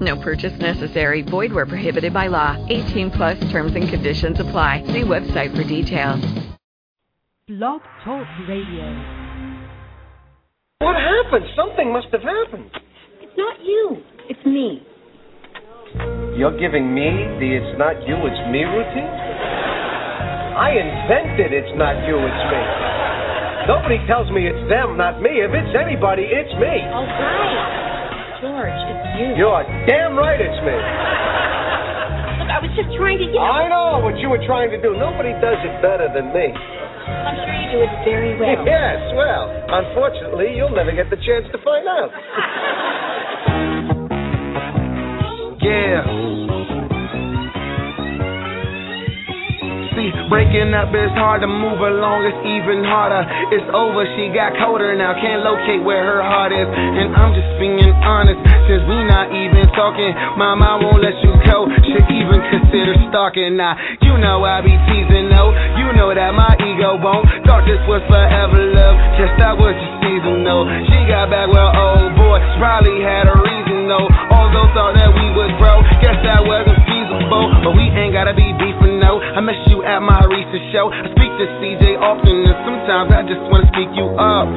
No purchase necessary. Void where prohibited by law. 18 plus terms and conditions apply. See website for details. Blog Talk Radio. What happened? Something must have happened. It's not you. It's me. You're giving me the it's not you, it's me routine? I invented it's not you, it's me. Nobody tells me it's them, not me. If it's anybody, it's me. All right. You. You're damn right it's me. Look, I was just trying to, know. I know what you were trying to do. Nobody does it better than me. I'm sure you do it very well. Yes, well, unfortunately, you'll never get the chance to find out. Yeah. Breaking up is hard to move along, it's even harder. It's over, she got colder now, can't locate where her heart is. And I'm just being honest, since we not even talking. My mind won't let you go, should even consider stalking. Now, you know I be teasing, no. You know that my ego won't. Thought this was forever love, just that was just seasonal. She got back well, old boy, probably had a reason, though. Although thought that we was bro, guess that wasn't But we ain't gotta be beefing, no. I miss you at my recent show. I speak to CJ often, and sometimes I just wanna speak you up.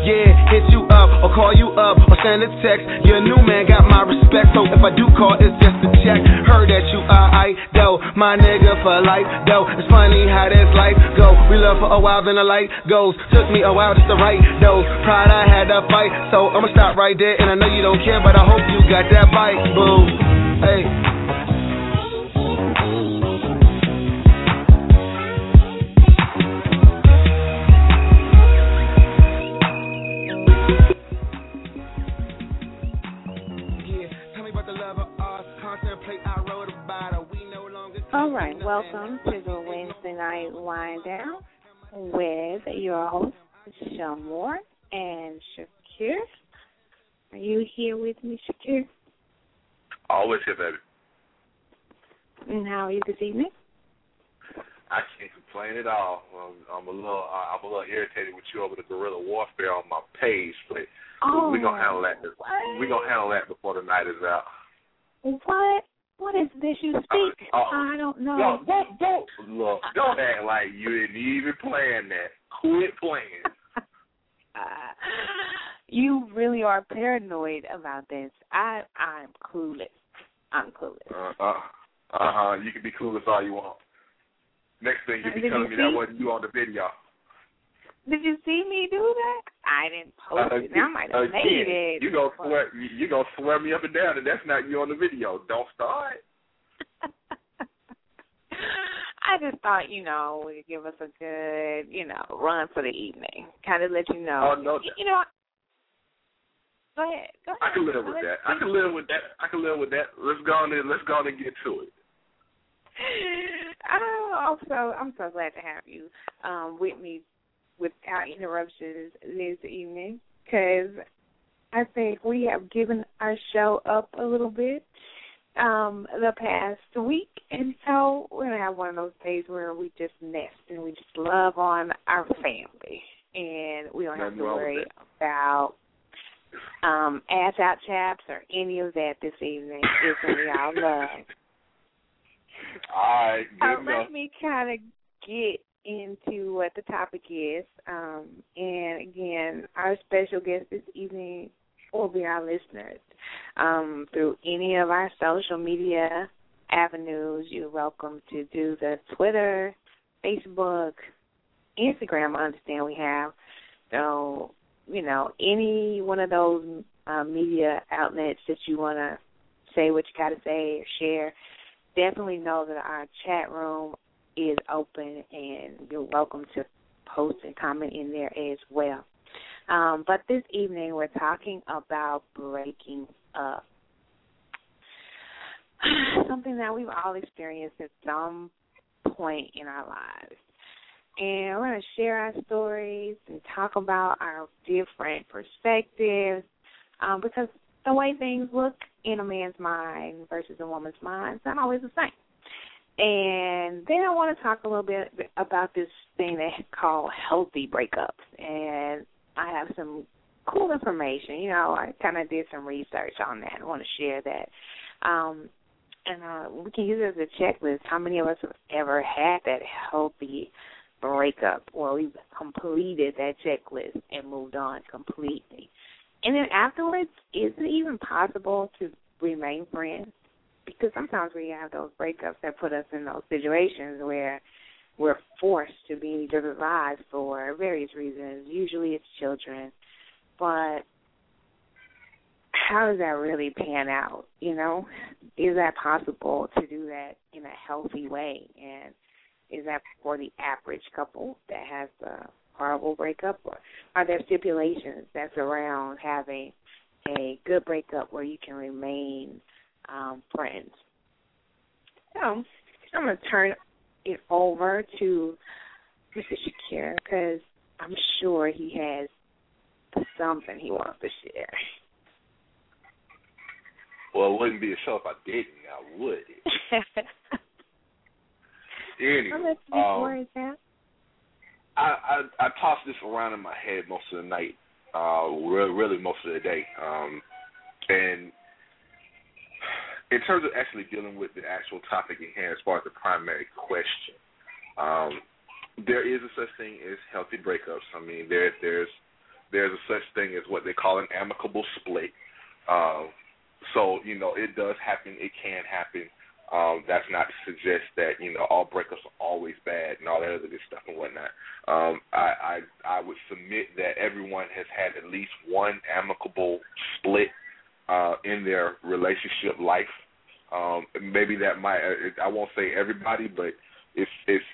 Yeah, hit you up, or call you up, or send a text. Your new man got my respect, so if I do call, it's just a check. Heard that you alright, though. My nigga for life, though. It's funny how this life go. We love for a while, then the light goes. Took me a while just to write, though. Pride I had to fight, so I'ma stop right there. And I know you don't care, but I hope you got that bite, boo. Hey. All right, welcome to the Wednesday night wind down with your host, Moore and Shakir. Are you here with me, Shakir? Always here, baby. And how are you this evening? I can't complain at all. Um, I'm a little, uh, I'm a little irritated with you over the guerrilla warfare on my page, but Oh, we're gonna handle that. We're gonna handle that before the night is out. What? What is this you speak? Uh, uh, I don't know. Don't, don't, don't look. Don't act like you didn't even plan that. Quit playing. Uh, you really are paranoid about this. I I'm clueless. I'm clueless. Uh uh. Uh huh. You can be clueless all you want. Next thing you'll be telling you me that see? wasn't you on the video. Did you see me do that? I didn't post Uh, it. I might have again, made it. You gonna swear you, gonna swear me up and down, and that's not you on the video. Don't start. I just thought, you know, would give us a good, you know, run for the evening. Kind of let you know. Oh, no. You, you know. Go ahead. Go ahead. I can live with Let's that. I can live with that. I can live with that. Let's go on and let's go on and get to it. Oh, I'm so I'm so glad to have you um, with me without interruptions this evening because I think we have given our show up a little bit um, the past week, and so we're gonna have one of those days where we just nest and we just love on our family, and we don't have Nothing to worry about um ass out chaps or any of that this evening. It's gonna be our love. All right, good enough. let me kind of get into what the topic is. Um, and again, our special guest this evening will be our listeners. Um, through any of our social media avenues, you're welcome to do the Twitter, Facebook, Instagram. I understand we have. So, you know, any one of those uh, media outlets that you want to say what you got to say or share, definitely know that our chat room is open and you're welcome to post and comment in there as well. Um, but this evening we're talking about breaking up. Something that we've all experienced at some point in our lives. and we're going to share our stories and talk about our different perspectives um, because the way things look in a man's mind versus a woman's mind is not always the same. And then I want to talk a little bit about this thing they call healthy breakups. And I have some cool information. You know, I kind of did some research on that. I want to share that. Um, and uh, we can use it as a checklist. How many of us have ever had that healthy breakup or we've completed that checklist and moved on completely? And then afterwards, is it even possible to remain friends? Because sometimes we have those breakups that put us in those situations where we're forced to be in each other's lives for various reasons. Usually it's children. But how does that really pan out? You know, is that possible to do that in a healthy way? And is that for the average couple that has a horrible breakup, or are there stipulations that's around having a good breakup where you can remain um, friends? So I'm going to turn it over to Mr. Shakir because I'm sure he has something he wants to share. Well, it wouldn't be a show if I didn't. I would. anyway, um, I, I I toss this around in my head most of the night, uh, really, really most of the day, um, and in terms of actually dealing with the actual topic at hand, as far as the primary question, um, there is a such thing as healthy breakups. I mean, there there's there's a such thing as what they call an amicable split. Uh, so you know, it does happen. It can happen. Um, that's not to suggest that you know all breakups are always bad and all that other good stuff and whatnot. Um, I, I I would submit that everyone has had at least one amicable split uh, in their relationship life. Um, maybe that might I won't say everybody, but it's it's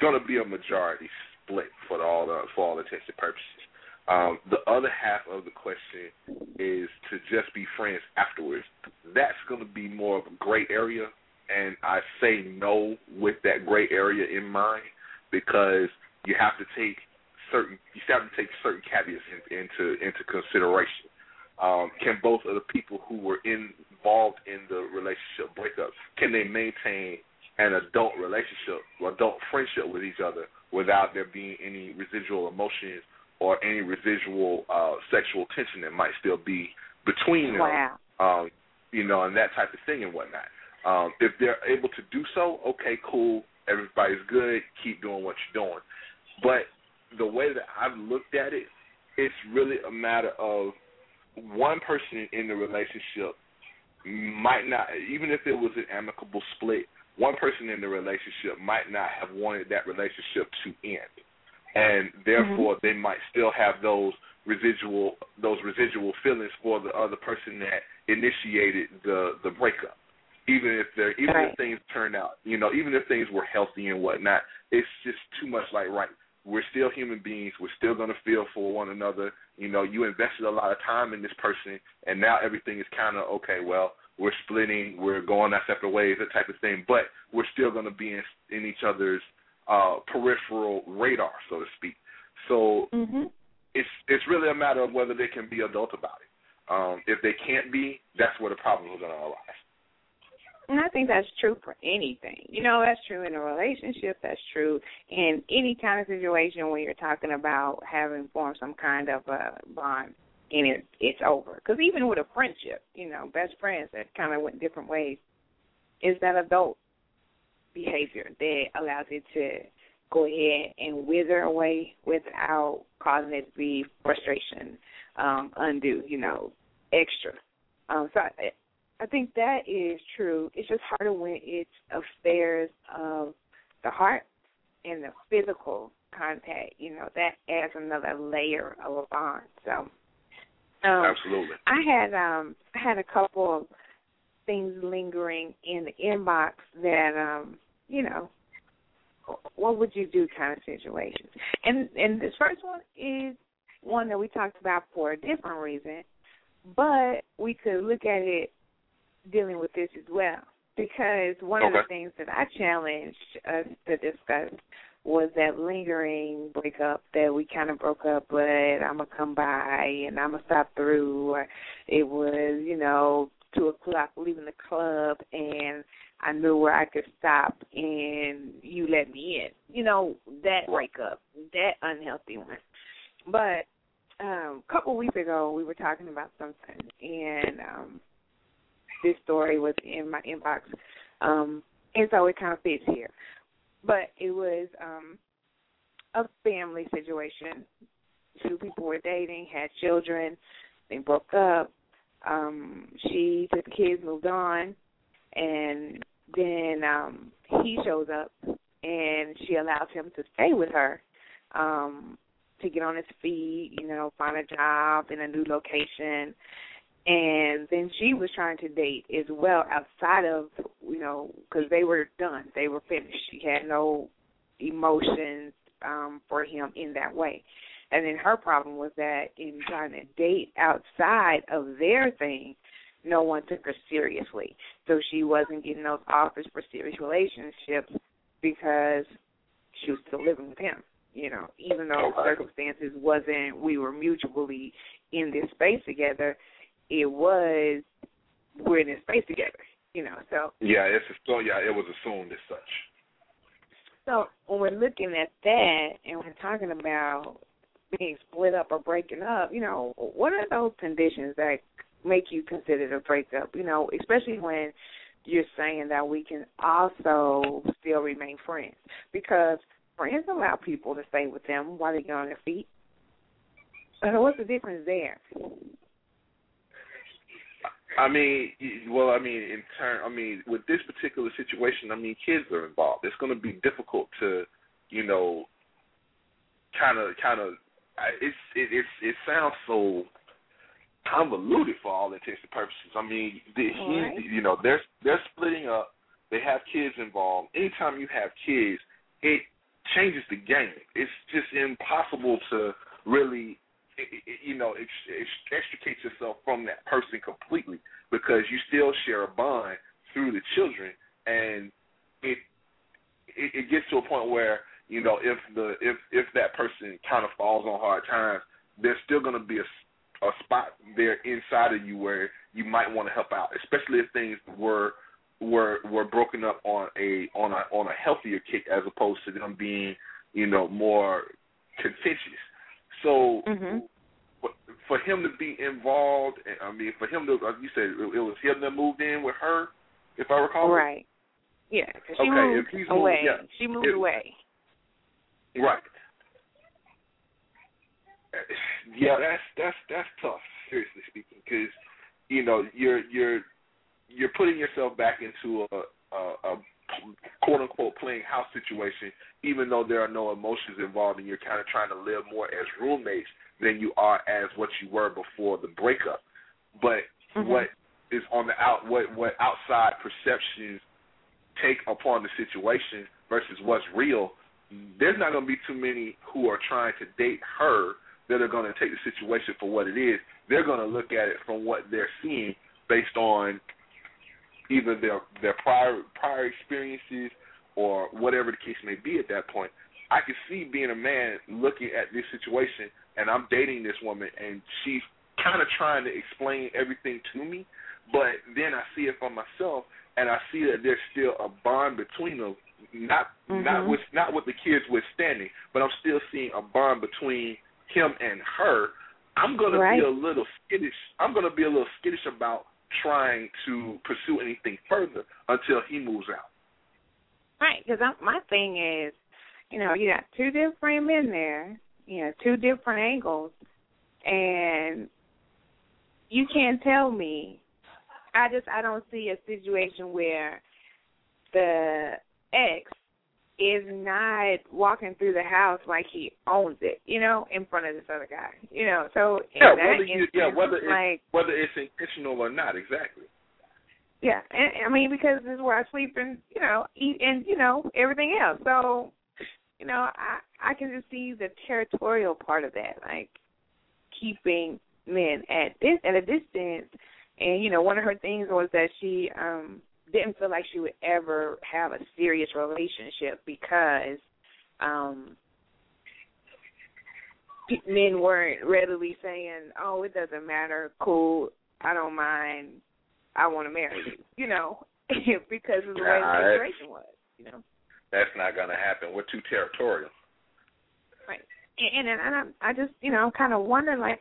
going to be a majority split for all the for all intents and purposes. Um, the other half of the question is to just be friends afterwards. That's going to be more of a gray area, and I say no with that gray area in mind because you have to take certain you have to take certain caveats in, into into consideration. Um, can both of the people who were involved in the relationship breakup can they maintain an adult relationship or adult friendship with each other without there being any residual emotions or any residual uh, sexual tension that might still be between them. Wow. Um, you know, and that type of thing and whatnot. Um, if they're able to do so, okay, cool, everybody's good, keep doing what you're doing. But the way that I've looked at it, it's really a matter of one person in the relationship might not, even if it was an amicable split, one person in the relationship might not have wanted that relationship to end and therefore mm-hmm. they might still have those residual those residual feelings for the other person that initiated the the breakup. Even if they even right. if things turned out, you know, even if things were healthy and whatnot, it's just too much like right. We're still human beings. We're still going to feel for one another. You know, you invested a lot of time in this person, and now everything is kind of okay. Well, we're splitting, we're going our separate ways, that type of thing. But we're still going to be in, in each other's uh, peripheral radar, so to speak. So mm-hmm. it's it's really a matter of whether they can be adult about it. Um, if they can't be, that's where the problems are going to arise. And I think that's true for anything. You know, that's true in a relationship. That's true in any kind of situation when you're talking about having formed some kind of a bond and it, it's over. Because even with a friendship, you know, best friends that kind of went different ways, is that adult behavior that allows it to go ahead and wither away without causing it to be frustration, um, undue, you know, extra. Um, so I, I think that is true. It's just harder when it's affairs of the heart and the physical contact. You know, that adds another layer of a bond. So, um, absolutely. I had um, I had a couple of things lingering in the inbox that um you know, what would you do kind of situations. And and this first one is one that we talked about for a different reason, but we could look at it dealing with this as well. Because one okay. of the things that I challenged us to discuss was that lingering breakup that we kind of broke up, but I'm gonna come by and I'm gonna stop through. Or it was, you know, two o'clock leaving the club and I knew where I could stop and you let me in. You know, that breakup, that unhealthy one. But um a couple weeks ago we were talking about something and um this story was in my inbox. Um and so it kind of fits here but it was um a family situation. Two people were dating, had children, they broke up. Um, she took the kids, moved on, and then um he shows up and she allows him to stay with her, um, to get on his feet, you know, find a job in a new location and then she was trying to date as well outside of you know because they were done. They were finished. She had no emotions um for him in that way. And then her problem was that in trying to date outside of their thing no one took her seriously. So she wasn't getting those offers for serious relationships because she was still living with him you know. Even though circumstances wasn't we were mutually in this space together it was we're in this space together, you know. So yeah, it's so oh, yeah, it was assumed as such. So when we're looking at that and we're talking about being split up or breaking up, you know, what are those conditions that make you consider a breakup? You know, especially when you're saying that we can also still remain friends because friends allow people to stay with them while they get on their feet. So what's the difference there? I mean, well, I mean, in turn, I mean, with this particular situation, I mean, kids are involved. It's going to be difficult to, you know, kind of, kind of. It's it it's, it sounds so convoluted for all intents and purposes. I mean, the, he, right. you know, they're they're splitting up. They have kids involved. Anytime you have kids, it changes the game. It's just impossible to really you know, extricate yourself from that person completely because you still share a bond through the children, and it it, it gets to a point where you know if the if if that person kind of falls on hard times, there's still going to be a a spot there inside of you where you might want to help out, especially if things were were were broken up on a on a on a healthier kick as opposed to them being you know more contentious. So mm-hmm. for him to be involved, I mean, for him to, like you said, it was him that moved in with her, if I recall. Right. Yeah. Cause she okay. Moved if he's away. Moved, yeah. She moved if, away. Right. Yeah, that's that's that's tough. Seriously speaking, because you know you're you're you're putting yourself back into a, a, a quote unquote playing house situation, even though there are no emotions involved and you're kind of trying to live more as roommates than you are as what you were before the breakup. But mm-hmm. what is on the out what what outside perceptions take upon the situation versus what's real, there's not going to be too many who are trying to date her that are going to take the situation for what it is. They're going to look at it from what they're seeing based on either their their prior prior experiences or whatever the case may be at that point. I can see being a man looking at this situation and I'm dating this woman and she's kind of trying to explain everything to me, but then I see it for myself and I see that there's still a bond between them, not mm-hmm. not with not with the kids withstanding, but I'm still seeing a bond between him and her. I'm gonna right. be a little skittish. I'm gonna be a little skittish about trying to pursue anything further until he moves out. Right, because my thing is, you know, you got two different men there, you know, two different angles, and you can't tell me. I just I don't see a situation where the ex is not walking through the house like he owns it, you know, in front of this other guy, you know. So yeah, whether you, yeah, whether it's, like whether it's intentional or not, exactly. Yeah, and I mean because this is where I sleep and you know eat and you know everything else. So you know I I can just see the territorial part of that, like keeping men at this at a distance. And you know one of her things was that she um didn't feel like she would ever have a serious relationship because um men weren't readily saying, "Oh, it doesn't matter, cool, I don't mind, I want to marry you," you know, because of the way the situation was, you know. That's not going to happen. We're too territorial. Right, and and, and I, I just, you know, I'm kind of wondering, like,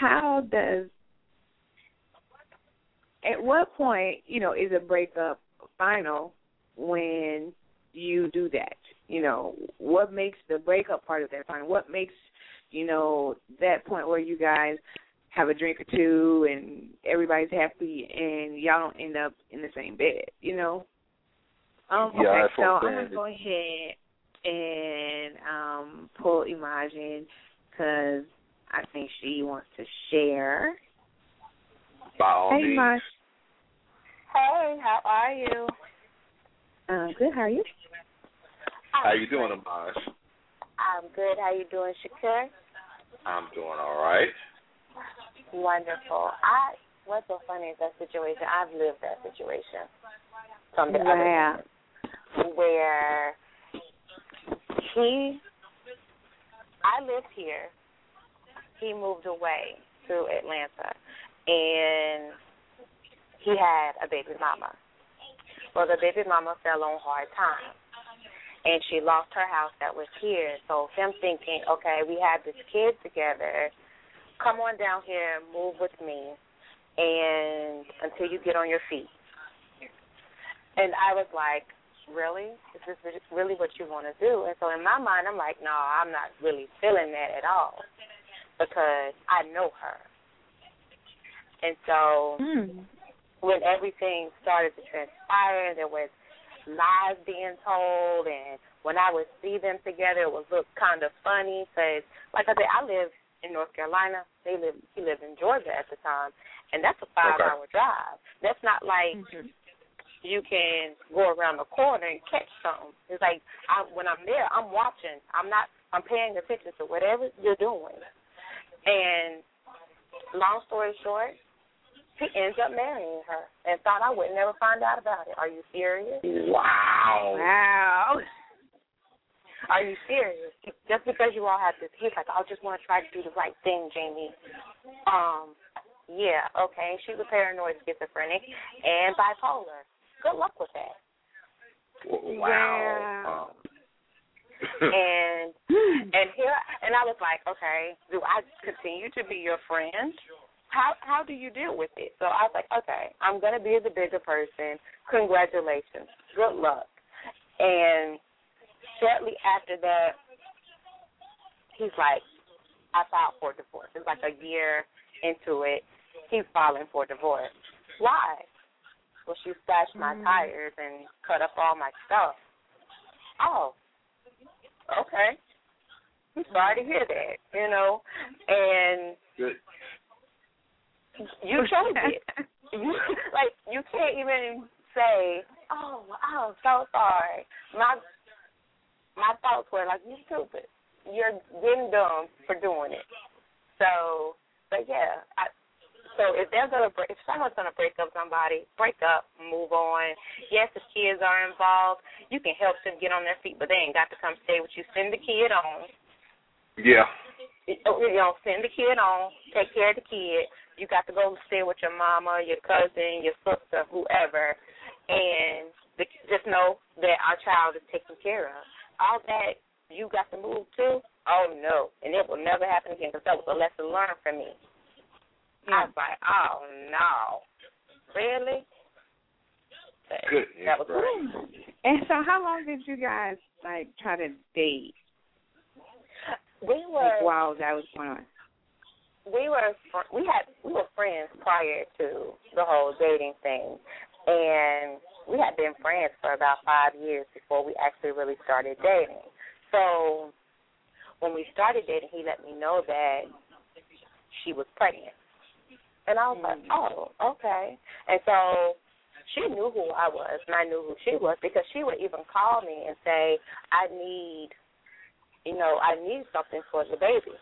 how does, at what point, you know, is a breakup final when you do that? You know, what makes the breakup part of that final? What makes you know, that point where you guys have a drink or two and everybody's happy and y'all don't end up in the same bed, you know? Um, yeah, okay, so I'm gonna go ahead and um pull Imagine because I think she wants to share. By all hey, means. Imaj. Hey, how are you? Um, good. How are you? How you doing, Imaj? I'm good. How you doing, Shakur? I'm doing all right. Wonderful. I what's so funny is that situation. I've lived that situation. From the yeah. other where he I lived here. He moved away to Atlanta and he had a baby mama. Well the baby mama fell on hard times and she lost her house that was here. So him thinking, okay, we have this kid together. Come on down here, move with me, and until you get on your feet. And I was like, really? Is this really what you want to do? And so in my mind, I'm like, no, I'm not really feeling that at all because I know her. And so mm. when everything started to transpire, there was lies being told, and when I would see them together, it would look kind of funny. Because, like I said, I live in North Carolina. They live. He lived in Georgia at the time, and that's a five-hour okay. drive. That's not like. Mm-hmm. You can go around the corner and catch something. It's like I, when I'm there, I'm watching. I'm not. I'm paying attention to whatever you're doing. And long story short, he ends up marrying her and thought I would never find out about it. Are you serious? Wow. Wow. Are you serious? Just because you all have this, he's like, I just want to try to do the right thing, Jamie. Um, yeah, okay. She was paranoid, schizophrenic, and bipolar. Good luck with that. Wow. and and here and I was like, okay, do I continue to be your friend? How how do you deal with it? So I was like, okay, I'm gonna be the bigger person. Congratulations, good luck. And shortly after that, he's like, I filed for divorce. It's like a year into it, he's filing for divorce. Why? Well, she slashed my mm-hmm. tires and cut up all my stuff. Oh, okay. I'm sorry to hear that. You know, and Good you can't get like you can't even say, "Oh, I'm so sorry." My my thoughts were like, "You're stupid. You're getting dumb for doing it." So, but yeah, I, so if they're gonna break, if someone's gonna break up somebody, break up, move on. Yes, if kids are involved, you can help them get on their feet, but they ain't got to come stay with you. Send the kid on. Yeah. Oh, you know, send the kid on, take care of the kid, you got to go stay with your mama, your cousin, your sister, whoever, and just know that our child is taken care of. All that you got to move to, oh no, and it will never happen again because that was a lesson learned for me. Hmm. I was like, oh no, really? Good. That was right. And so, how long did you guys like try to date? We were like, while that was going on we were we had we were friends prior to the whole dating thing, and we had been friends for about five years before we actually really started dating. So when we started dating, he let me know that she was pregnant, and I was like, mm. oh, okay. And so she knew who I was, and I knew who she was because she would even call me and say, I need, you know, I need something for the baby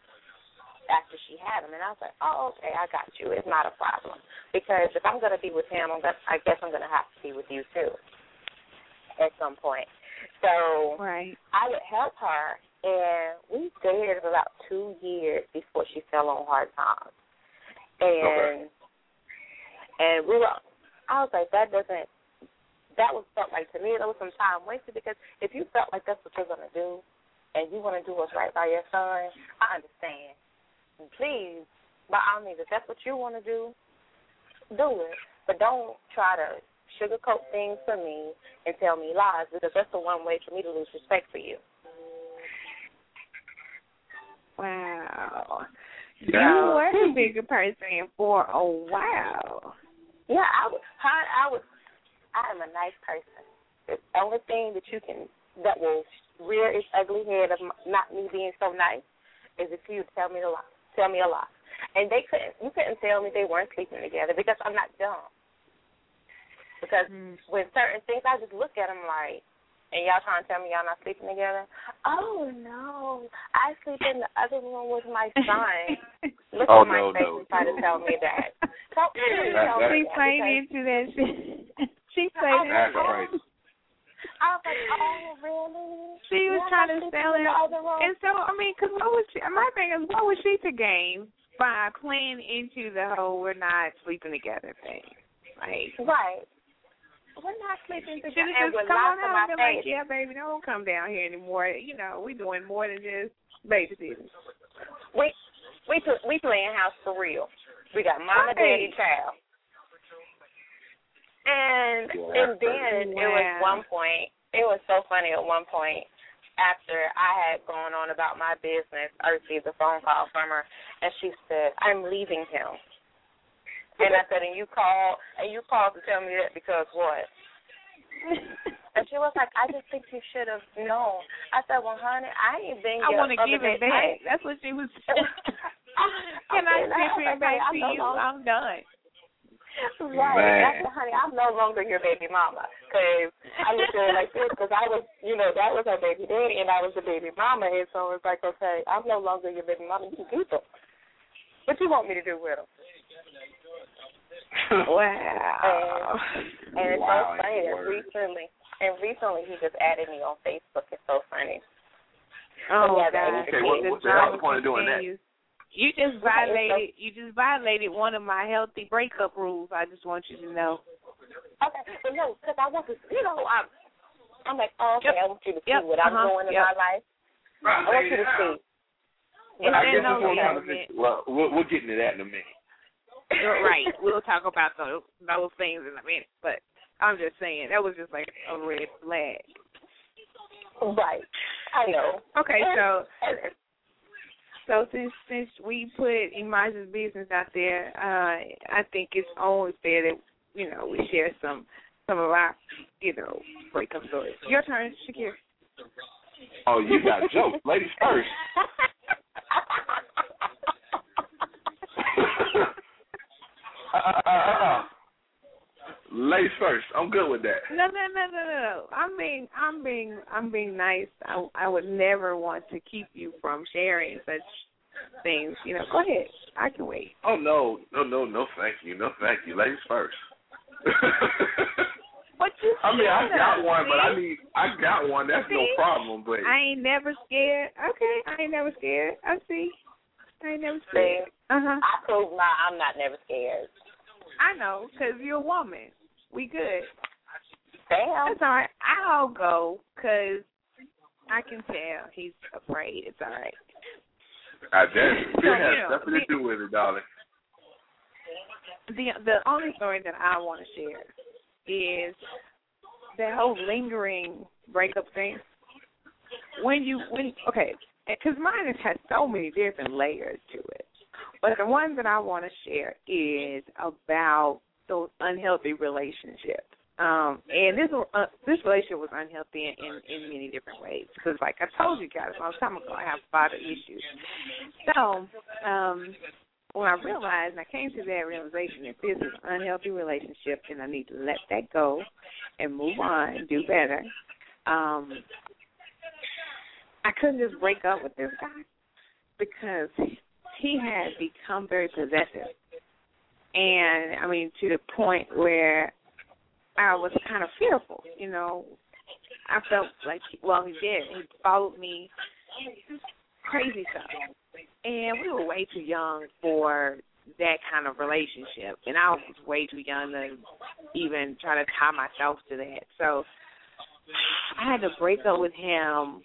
after she had him, and I was like, oh, okay, I got you. It's not a problem because if I'm going to be with him, I'm gonna, I guess I'm going to have to be with you too at some point. So right. I would help her, and we dated for about two years before she fell on hard times. And Okay. and we were, I was like, that doesn't. That was felt like to me that was some time wasted because if you felt like that's what you're gonna do, and you want to do what's right by your son, I understand. Please, by all means, if that's what you want to do, do it. But don't try to sugarcoat things for me and tell me lies because that's the one way for me to lose respect for you. Wow. Yeah. You were a bigger person for a while. Yeah, I was. I, I was. I am a nice person. The only thing that you can that will rear its ugly head of not me being so nice is if you tell me a lie. Tell me a lie. And they couldn't. You couldn't tell me they weren't sleeping together because I'm not dumb. Because Mm. when certain things, I just look at them like, and y'all trying to tell me y'all not sleeping together? Oh no, I sleep in the other room with my son. Look Oh, at my no, face no. and try to tell me that. Don't please That- tell that- me she that played because- into that shit. she played That's into crazy. I was like, oh really? She was trying to sell it. the other room? And so, I mean, because what was she, my thing is, what was she to gain by playing into the whole "we're not sleeping together" thing? Like, Right. We're not sleeping should together have and just come on out and been like, "Yeah, baby, don't come down here anymore." You know, we're doing more than just babysitting. We we we playing house for real. We got mama, daddy, Right. child. And Yeah, and then it was one point. It was so funny at one point after I had gone on about my business. I received a phone call from her, and she said, "I'm leaving him." And I said, "And you called and you called to tell me that because what?" And she was like, "I just think you should have known." I said, "Well, honey, I ain't been. I want to give it back. That's what she was. Can I give it back to you? longer- I'm done. Right. Man. I said, honey, I'm no longer your baby mama. Because I looked at it like this because I was, you know, that was her baby daddy and I was the baby mama. And so it's like, okay, I'm no longer your baby mama. You can keep them. What you want me to do with them? Wow. And it's Wow, so funny ain't that recently, and recently he just added me on Facebook. It's so funny. Oh Yeah, God! okay, what- The what the hell's drama the point of doing that? Continues. You just violated. You just violated one of my healthy breakup rules. I just want you to know. Okay, but no, because I want to, you know, I'm, I'm like, oh, okay, Yep. I want you to see Yep, what I'm uh-huh, doing in yep. my life. Right. I want you to see. And I guess no that's what I'm trying to government. fix. Well, we'll, we'll get into that in a minute. You're right. We'll talk about those those things in a minute. But I'm just saying that was just like a red flag. Right. I know. Okay, so And- so since since we put Elijah's business out there, uh, I think it's only fair that you know we share some some of our you know breakup stories. Your turn, Shakir. Oh, you got jokes. Ladies first. uh, uh, uh, uh. Ladies first. I'm good with that. No, no, no, no, no, no. I'm being, I'm being, I'm being nice. I, I would never want to keep you from sharing such things. You know, go ahead. I can wait. Oh no, no, no, no, thank you, no, thank you. Ladies first. But you, I mean, I shut got up, one, but I see? need, I got one. That's no problem. But I ain't never scared. Okay, I ain't never scared. I see. I ain't never scared. Uh huh. I proved my I'm not never scared. I know, cause you're a woman. We good. Damn. That's all right. I'll go, cause I can tell he's afraid. It's all right. I that So, has you know, nothing to do with it, darling. the the only story that I want to share is that whole lingering breakup thing. When you when okay, because mine has had so many different layers to it, but the one that I want to share is about those unhealthy relationships. Um, and this uh, this relationship was unhealthy in, in in many different ways because, like I told you guys a long time ago, I have of issues. So, um, when I realized and I came to that realization that this is an unhealthy relationship and I need to let that go and move on, do better. Um I couldn't just break up with this guy because he had become very possessive. And I mean to the point where I was kind of fearful, you know. I felt like well he did. He followed me crazy stuff. And we were way too young for that kind of relationship. And I was way too young to even try to tie myself to that. So I had to break up with him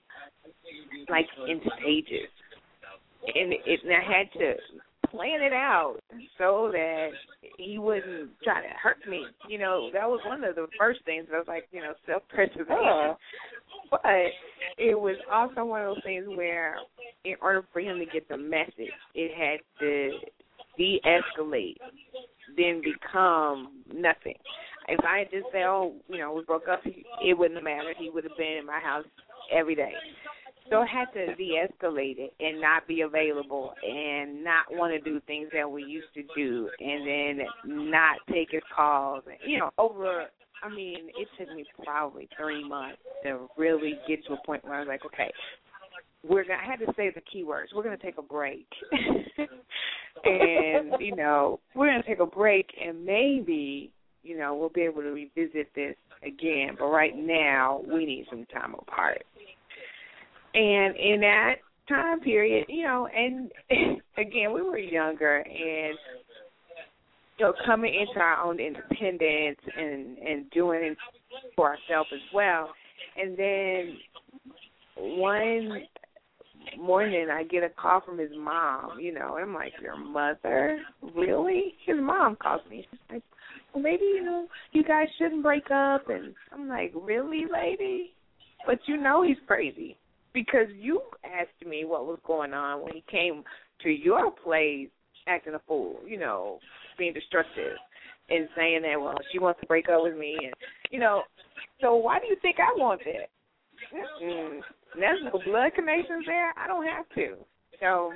like into stages. And it and I had to plan it out so that he wouldn't try to hurt me. You know, that was one of the first things. I was like, you know, self preservation. But it was also one of those things where, in order for him to get the message, it had to de escalate, then become nothing. If I had just said, oh, you know, we broke up, it wouldn't have mattered. He would have been in my house every day. So I had to de-escalate it and not be available and not want to do things that we used to do and then not take his calls. And you know, over, I mean, it took me probably three months to really get to a point where I was like, okay, we're gonna. I had to say the keywords. We're gonna take a break, and you know, we're gonna take a break, and maybe you know we'll be able to revisit this again. But right now, we need some time apart. And in that time period, you know, and again, we were younger and you know, coming into our own independence and and doing it for ourselves as well. And then one morning I get a call from his mom, you know, I'm like, Your mother? Really? His mom calls me. She's like, Well maybe, you know, you guys shouldn't break up and I'm like, Really, lady? But you know he's crazy because you asked me what was going on when he came to your place acting a fool, you know, being destructive and saying that, well, she wants to break up with me and you know, so why do you think I want that? Mm, there's no blood connections there. I don't have to. So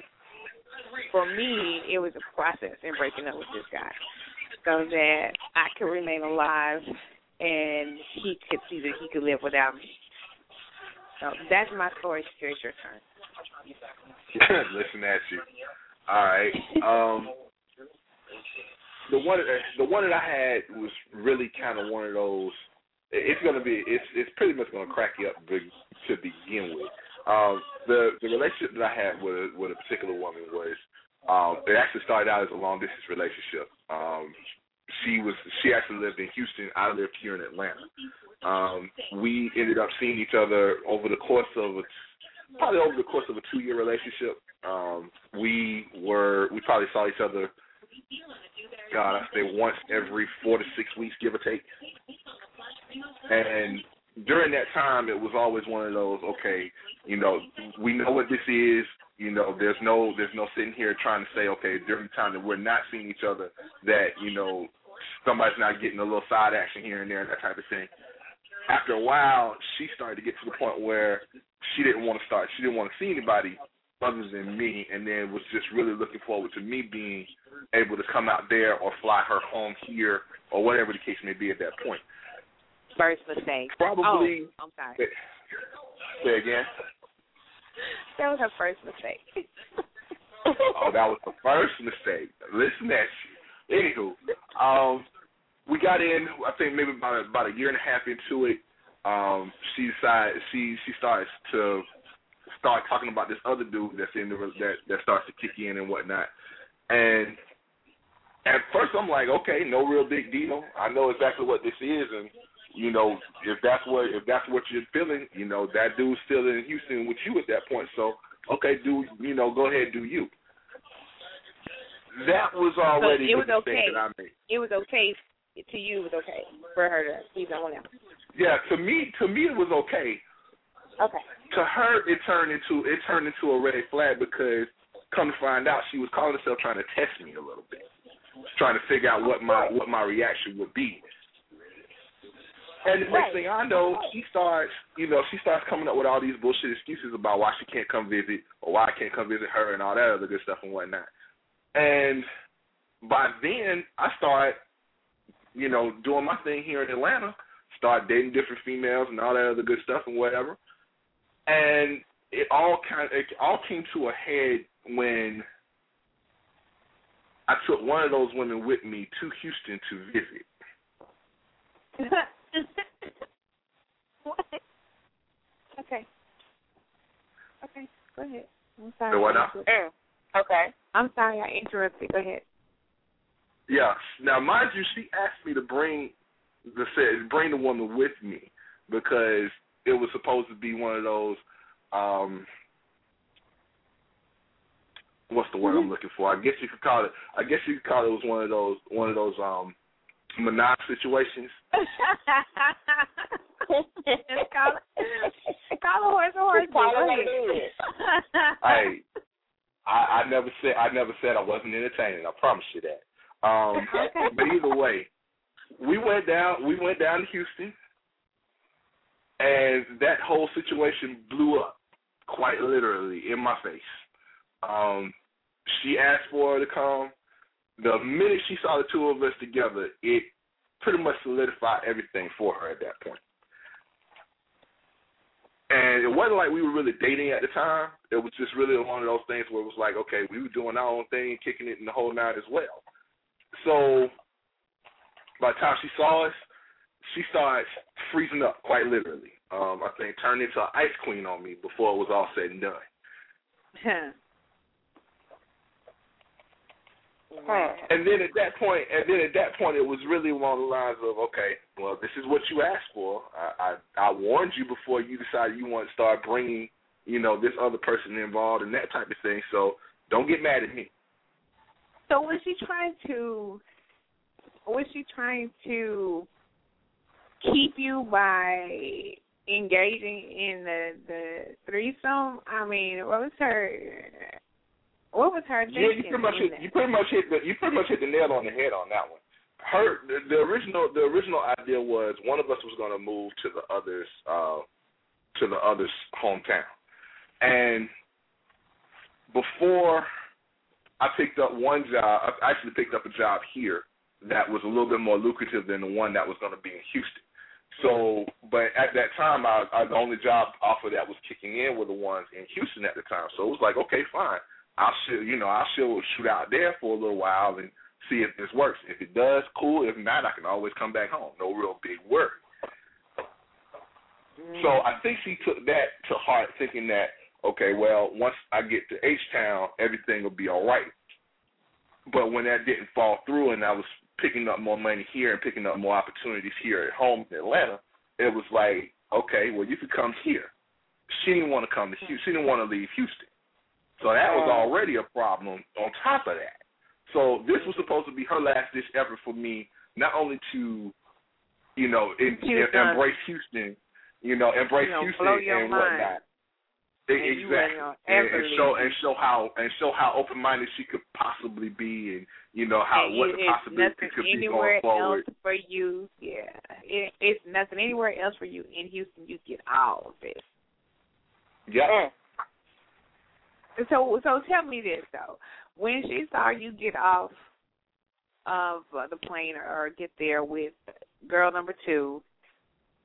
for me, it was a process in breaking up with this guy, so that I could remain alive and he could see that he could live without me. So that's my story. It's your turn. Listen at you. All right. Um, the one the one that I had was really kind of one of those. It's gonna be it's it's pretty much gonna crack you up to begin with. Um, the the relationship that I had with a, with a particular woman was um, it actually started out as a long distance relationship. Um, she was she actually lived in Houston. I lived here in Atlanta. Um, we ended up seeing each other over the course of a, probably over the course of a two year relationship. Um, we were we probably saw each other. God, I say once every four to six weeks, give or take. And during that time, it was always one of those. Okay, you know, we know what this is. You know, there's no there's no sitting here trying to say, okay, during the time that we're not seeing each other, that you know somebody's not getting a little side action here and there and that type of thing after a while, she started to get to the point where she didn't want to start. She didn't want to see anybody other than me, and then was just really looking forward to me being able to come out there or fly her home here or whatever the case may be at that point. First mistake. Probably. Oh, I'm sorry. Say, say again. That was her first mistake. oh, that was the first mistake. Listen at you. Anywho, um, we got in. I think maybe about about a year and a half into it. Um, she decided she she starts to start talking about this other dude that's in the that that starts to kick in and whatnot. And at first I'm like, okay, no real big deal. I know exactly what this is, and you know if that's what if that's what you're feeling, you know that dude's still in Houston with you at that point. So okay, do you know go ahead, do you. That was already so it was okay. That I made. It was okay to you It was okay for her to leave that one out. Yeah, to me, to me it was okay. Okay. To her, it turned into it turned into a red flag because, come to find out, she was calling herself trying to test me a little bit, trying to figure out what my what my reaction would be. And the next thing I know, she starts, you know, she starts coming up with all these bullshit excuses about why she can't come visit or why I can't come visit her and all that other good stuff and whatnot. And by then, I start you know, doing my thing here in Atlanta, start dating different females and all that other good stuff and whatever. And it all kind of, it all came to a head when I took one of those women with me to Houston to visit. what? Okay. Okay, go ahead. I'm sorry. So what now? Okay. I'm sorry I interrupted. Go ahead. Yeah. Now, mind you, she asked me to bring the set, bring the woman with me because it was supposed to be one of those. um What's the word I'm looking for? I guess you could call it. I guess you could call it was one of those one of those um menage situations. Just call it, call a horse a horse. Call Go it what ahead. it is. Hey, I, I never said I never said I wasn't entertaining. I promise you that. Um, Okay. but either way, we went down. We went down to Houston, and that whole situation blew up quite literally in my face. Um, she asked for her to come. The minute she saw the two of us together, it pretty much solidified everything for her at that point. And it wasn't like we were really dating at the time. It was just really one of those things where it was like, okay, we were doing our own thing, kicking it in the whole night as well. So by the time she saw us, she started freezing up quite literally. Um, I think turned into an ice queen on me before it was all said and done. And then at that point, and then at that point, it was really along the lines of, okay, well, this is what you asked for. I, I, I warned you before you decided you want to start bringing, you know, this other person involved and that type of thing. So don't get mad at me. So was she trying to? Was she trying to keep you by engaging in the the threesome? I mean, what was her? What was her Yeah, you pretty much hit, you pretty much hit the you pretty much hit the nail on the head on that one. Her the, the original the original idea was one of us was going to move to the other's uh, to the other's hometown, and before I picked up one job, I actually picked up a job here that was a little bit more lucrative than the one that was going to be in Houston. So, but at that time, I, I the only job offer that was kicking in were the ones in Houston at the time. So it was like, okay, fine. I'll shoot, you know, I'll still shoot out there for a little while and see if this works. If it does, cool. If not, I can always come back home. No real big worry. Mm. So I think she took that to heart, thinking that okay, well, once I get to H Town, everything will be all right. But when that didn't fall through, and I was picking up more money here and picking up more opportunities here at home in Atlanta, it was like, okay, well, you could come here. She didn't want to come to Houston. She didn't want to leave Houston. So that was already a problem on top of that. So this was supposed to be her last ditch effort for me, not only to, you know, in, was embrace Houston, you know, embrace You know, Houston and whatnot. And exactly, and, and show and show how and show how open minded she could possibly be, and you know how And what it- the possibility could be going forward. else for you. Yeah, it, it's nothing anywhere else for you in Houston. You get all of this. Yeah. Mm. So, so tell me this though: when she saw you get off of uh, the plane or get there with girl number two,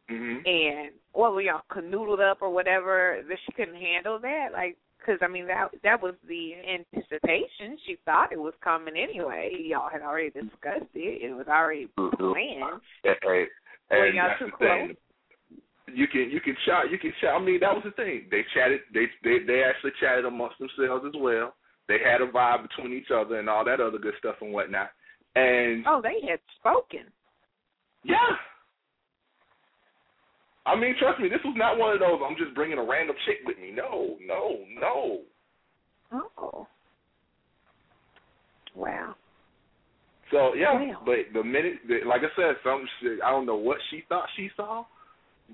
hmm and what were y'all canoodled up or whatever that she couldn't handle that? Like, because I mean that that was the anticipation. She thought it was coming anyway. Y'all had already discussed it. It was already planned. Hey, hey, y'all too thing. You can you can chat you can chat. I mean that was the thing. They chatted. They they they actually chatted amongst themselves as well. They had a vibe between each other and all that other good stuff and whatnot. And Oh, they had spoken. yeah, I mean trust me, this was not one of those. I'm just bringing a random chick with me. No, no, no. Oh. Wow. So yeah, Wow. but the minute, like I said, some shit, I don't know what she thought she saw,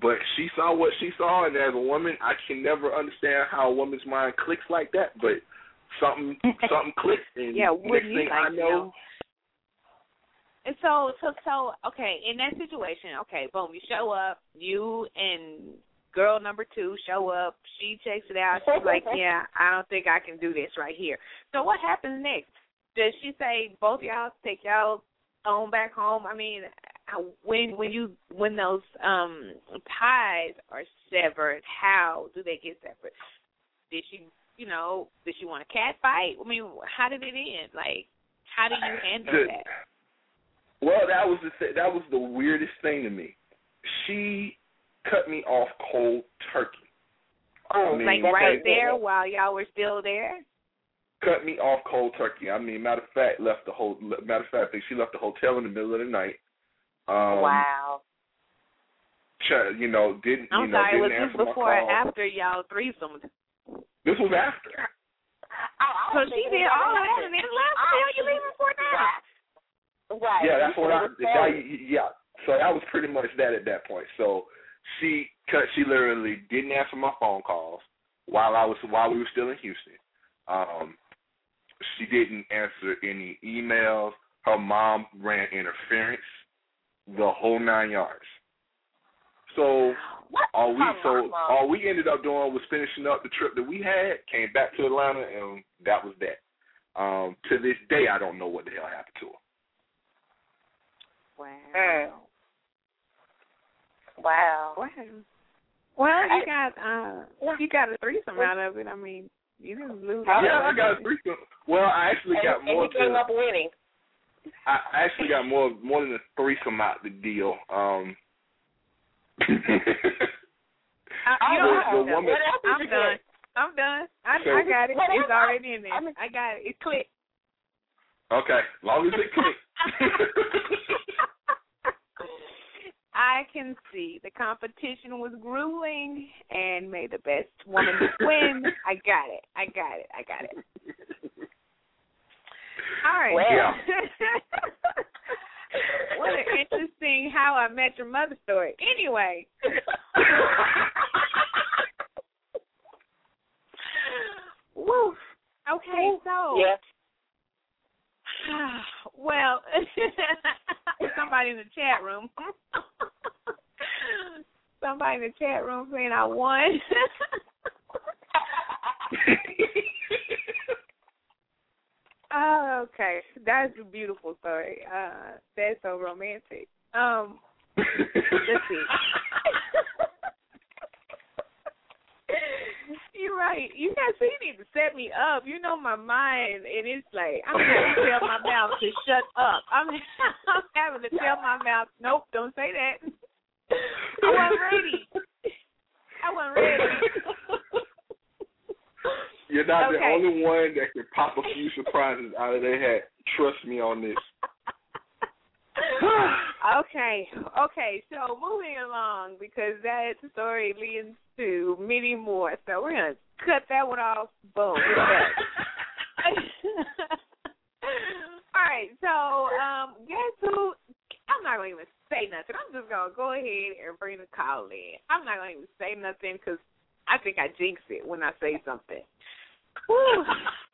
but she saw what she saw, and as a woman, I can never understand how a woman's mind clicks like that. But something, something clicks, and Yeah, next thing like I know, know? And so, so, so, okay, in that situation, okay, boom, you show up, you and girl number two show up, she checks it out, she's like, yeah, I don't think I can do this right here. So what happens next? Does she say both y'all take y'all on back home? I mean, when when you when those um ties are severed, how do they get severed? Did she, you know, did she want a cat fight? I mean, how did it end? Like, how do you handle The- that? well, that was the that was the weirdest thing to me. She cut me off cold turkey. Oh, I mean, like right there while y'all were still there. Cut me off cold turkey. I mean, matter of fact, left the whole. Matter of fact, she left the hotel in the middle of the night. Um, wow. You know, didn't I'm you know? Sorry, didn't was answer this before my or after y'all threesome? This was after. Oh, so she did all of that and then left. Hell, you leaving for now? Right. Yeah, that's what I. That, yeah. So that was pretty much that at that point. So she cut. She literally didn't answer my phone calls while I was while we were still in Houston. Um, she didn't answer any emails. Her mom ran interference, the whole nine yards. So all we so all we ended up doing was finishing up the trip that we had, came back to Atlanta, and that was that. Um, to this day, I don't know what the hell happened to her. Wow. Wow. Wow. Well, you got uh, you got a threesome out of it. I mean, you didn't lose. Yeah, I got a threesome. Well, I actually got and, more. And you came than, up winning. I actually got more more than a threesome out the deal. Um, I, you the, know, the woman, I'm done. I'm done. I, So- I got it. It's already in there. I'm- I got it. It clicked. Okay, long as it clicks. I can see the competition was grueling, and may the best woman win. I got it. I got it. I got it. All right. Well. what an interesting How I Met Your Mother story. Anyway. Woo. Okay, so Yeah. well, somebody in the chat room. somebody in the chat room saying I won. Oh, okay. That's a beautiful story. Uh that's so romantic. Um let's see. You're right. You guys so you need to set me up. You know my mind and it's like I'm to tell my mouth to shut up. I'm I'm having to tell my mouth, Nope, don't say that. I wasn't ready. I wasn't ready. Not the only one that can pop a few surprises out of their hat. Trust me on this. okay, okay. So moving along because that story leads to many more. So we're gonna cut that one off. Boom. All right. So um, guess who? I'm not gonna even say nothing. I'm just gonna go ahead and bring the call in. I'm not gonna even say nothing because I think I jinx it when I say something. Whew.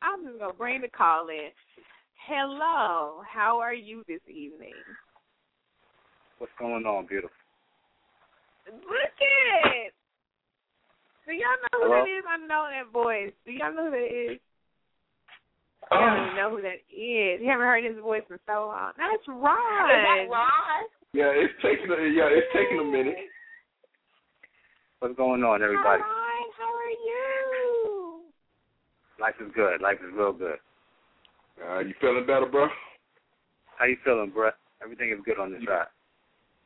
I'm just gonna bring the call in. Hello, how are you this evening? What's going on, beautiful? Look it. Do y'all know who Hello? that is? I know that voice. Do y'all know who that is? I don't even know who that is. You haven't heard his voice in so long. That's Is that Ron. Ron? Yeah, it's taking a, yeah, it's taking a minute. What's going on, everybody? Ron. How are you? Life is good. Life is real good. Uh, you feeling better, bro? How you feeling, bruh? Everything is good on this side.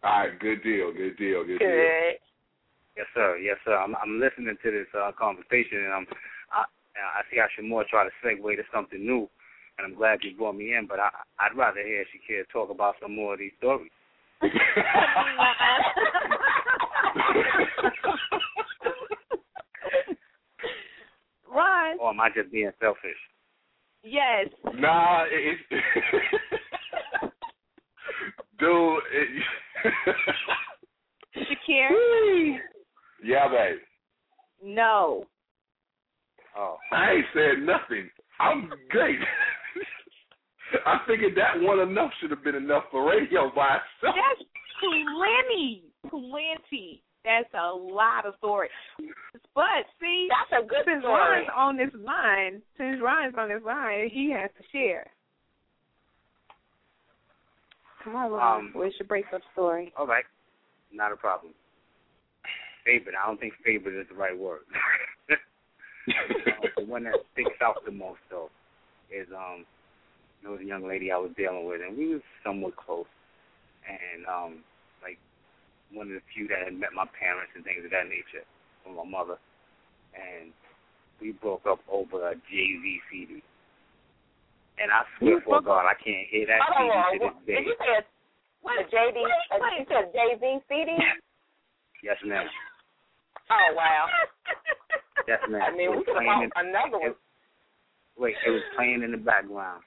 All right, good deal, good deal, good, deal. Good. Yes, sir. Yes, sir. I'm I'm listening to this uh, conversation, and I'm I I see I should more try to segue to something new, and I'm glad you brought me in. But I I'd rather hear Shakira talk about some more of these stories. Ron. Or am I just being selfish? Yes. Nah, it, it dude. It, Shakira? yeah, babe. No. Oh, I ain't said nothing. I'm great. I figured that one enough should have been enough for radio by itself. That's plenty. Plenty. That's a lot of story. But see, That's a good since story. Ron's on this line, since Ron's on this line, he has to share. Come on, Ron. Um, What's your breakup story? all right, not a problem. Favorite. I don't think favorite is the right word. Uh, the one that sticks out the most though is um there was a young lady I was dealing with and we was somewhat close and um one of the few that had met my parents and things of that nature from my mother and we broke up over a Jay Z CD. And I swear for God, I can't hear that CD to this day. Did you say a, a JD? A, you said Jay Z CD? yes, ma'am. Oh wow. Yes, ma'am. I mean, we was could playing have in, another one. it- Wait, it was playing in the background,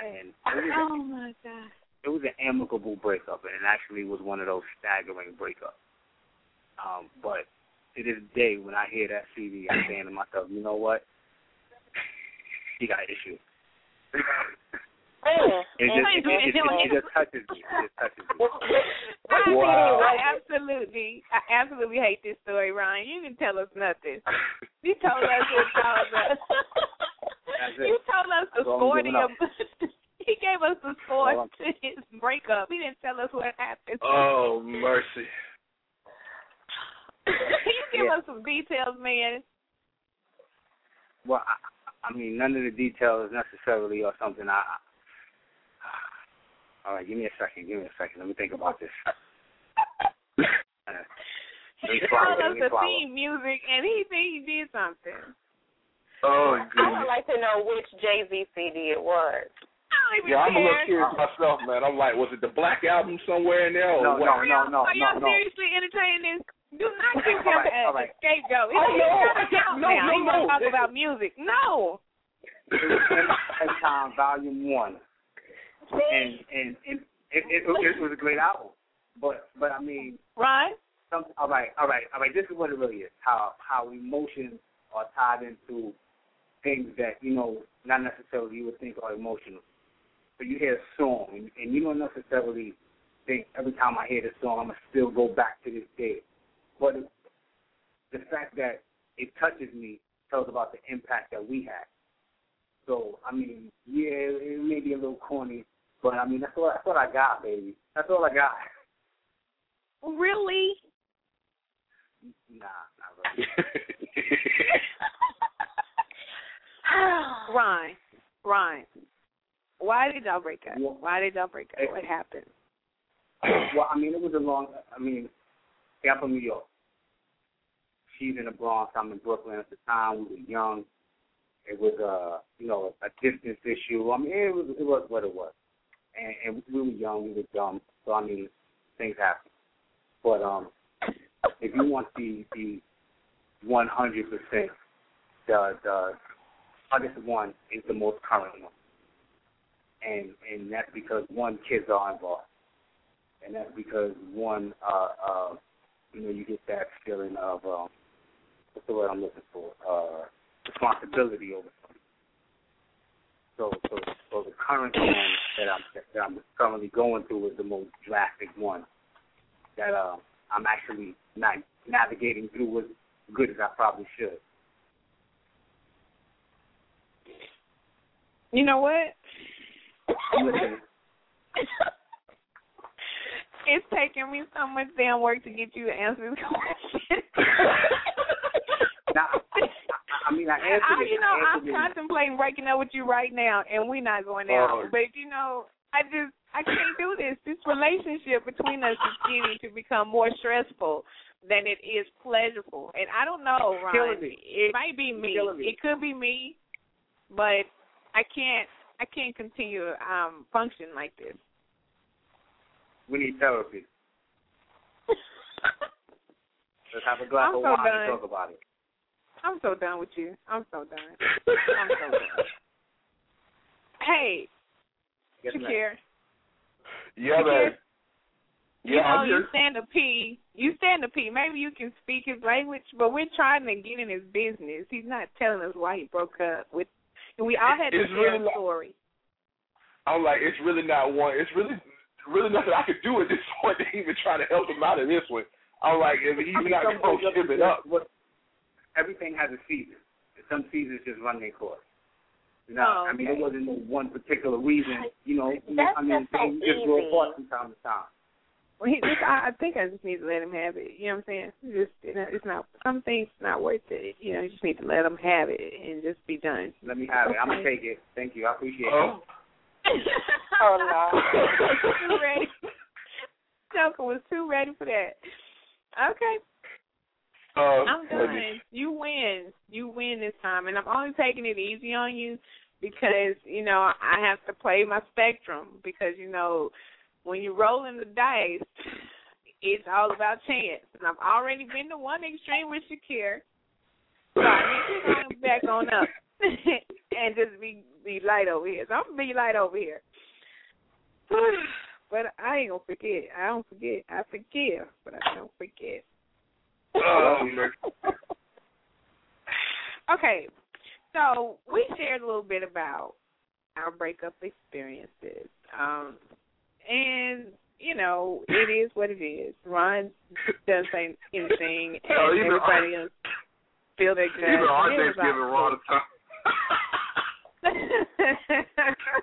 and was, Oh my god. It was an amicable breakup, and it actually was one of those staggering breakups. Um, but to this day, when I hear that CD, I'm saying to myself, you know what? She got issues. Mm, It just, it, it, it, it, it just touches me. It just touches me. I, Wow. I absolutely, I absolutely hate this story, Ryan. You didn't tell us nothing. You told us what told us. That's. You told us the That's all score to your. Up. he gave us the score All I'm- to his breakup. He didn't tell us what happened. Oh mercy. Can you give Yeah. us some details, man. Well, I, I mean, none of the details necessarily or something. I, I all right, give me a second. Give me a second. Let me think about this. Let me He swallow. told us the swallow. theme music, and he he did something. Oh I would like to know which Jay Z CD it was. I don't Yeah, I'm a little curious myself, man. I'm like, was it the Black Album somewhere in there? Or No, what? no, no, no, Are y'all no, no. seriously entertaining this? Do not give him All right, a, all right. scapegoat. Oh, It's no, not I no, no, He wanna no. talk This- about music. No. It was End Time Volume One, and and it it, it, it was a great album. But but I mean, Right? some, all right, all right, all right. This is what it really is. How how emotions are tied into things that you know not necessarily you would think are emotional. So you hear a song and, you don't necessarily think every time I hear this song I'm gonna still go back to this day. But the fact that it touches me tells about the impact that we had. So I mean, yeah, it, it may be a little corny, but I mean that's what that's what I got, baby. That's all I got. Really? Nah, not really. Ryan. Ryan. Why did y'all break up? Well- Why did y'all break up? What happened? well, I mean, it was a long. I mean, I'm from New York. She's in the Bronx. I'm in Brooklyn at the time. We were young. It was a, you know, a distance issue. I mean, it was it was what it was, and, and we were young. We were dumb. So I mean, things happen. But um, if you want the the 100 percent, the the hardest one is the most current one, and and that's because one kids are involved and that's because one, uh, uh, you know, you get that feeling of um, what's the word I'm looking for? Uh, responsibility over something. So, so, so the current one that I'm that I'm currently going through is the most drastic one that uh, I'm actually not navigating through as good as I probably should. You know what? It's taking me so much damn work to get you to answer this question. Now, I, I mean, I answered I, it. you know, I it. contemplating breaking up with you right now, and we're not going down. Oh. But you know, I just I can't do this. This relationship between us is getting to become more stressful than it is pleasurable. And I don't know, me. It might be. Me. It could be me, but I can't. I can't continue to um function like this. We need therapy. Let's have a glass I'm of so wine done. and talk about it. I'm so done with you. I'm so done. I'm so done. Hey, Yes, ma'am. Shakir. yeah, man. You Yeah, know, I'm you here. stand a P. You stand a P. Maybe you can speak his language, but we're trying to get in his business. He's not telling us why he broke up with. And we all had to It's share really a not- story. I'm like, it's really not one. It's really, really nothing I could do at this point to even try to help him out of this one. I'm like, if he's not going to give it up. What, everything has a season. Some seasons just run their course. You know, Oh, I mean, okay. there wasn't one particular reason. You know, That's I mean, just so things just grow apart from time to time. Well, he just, I, I think I just need to let him have it. You know what I'm saying? Just you know, it's not some things not worth it. You know, you just need to let him have it and just be done. Let me have it. I'm gonna take it. Thank you. I appreciate it. Oh, Oh no. too ready. Joker was too ready for that. Okay. Uh, I'm done. You win. You win this time, and I'm only taking it easy on you because you know I have to play my spectrum because you know when you're rolling the dice, it's all about chance, and I've already been to one extreme with Shakir, so I need to go back on up and just be be light over here. So I'm gonna be light over here. but I ain't gonna forget. I don't forget. I forgive, but I don't forget. okay, so we shared a little bit about our breakup experiences, um, and you know it is what it is. Ron doesn't say anything, oh, and everybody else feel their guts. Even RJ's giving Ron a time.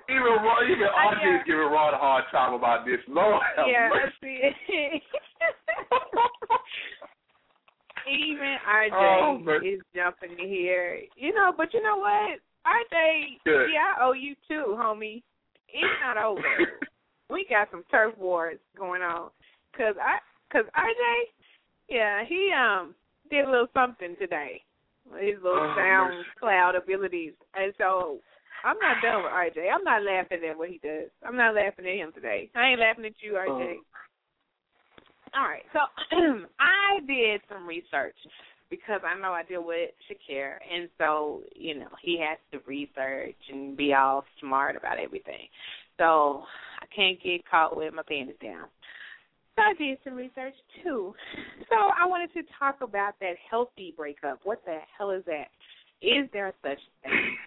even Ron, even RJ's yeah. giving Ron a hard time about this. Lord yeah, see. even RJ oh, is jumping here. You know, but you know what? RJ, Good. yeah, I owe you too, homie. It's not over. We got some turf wars going on. Cause I, cause RJ, yeah, he um did a little something today. His little oh, sound cloud abilities, and so I'm not done with RJ. I'm not laughing at what he does. I'm not laughing at him today. I ain't laughing at you, RJ. Oh. All right, so I did some research because I know I deal with Shakir, and so you know he has to research and be all smart about everything. So I can't get caught with my pants down. So I did some research too. So I wanted to talk about that healthy breakup. What the hell is that? Is there such thing?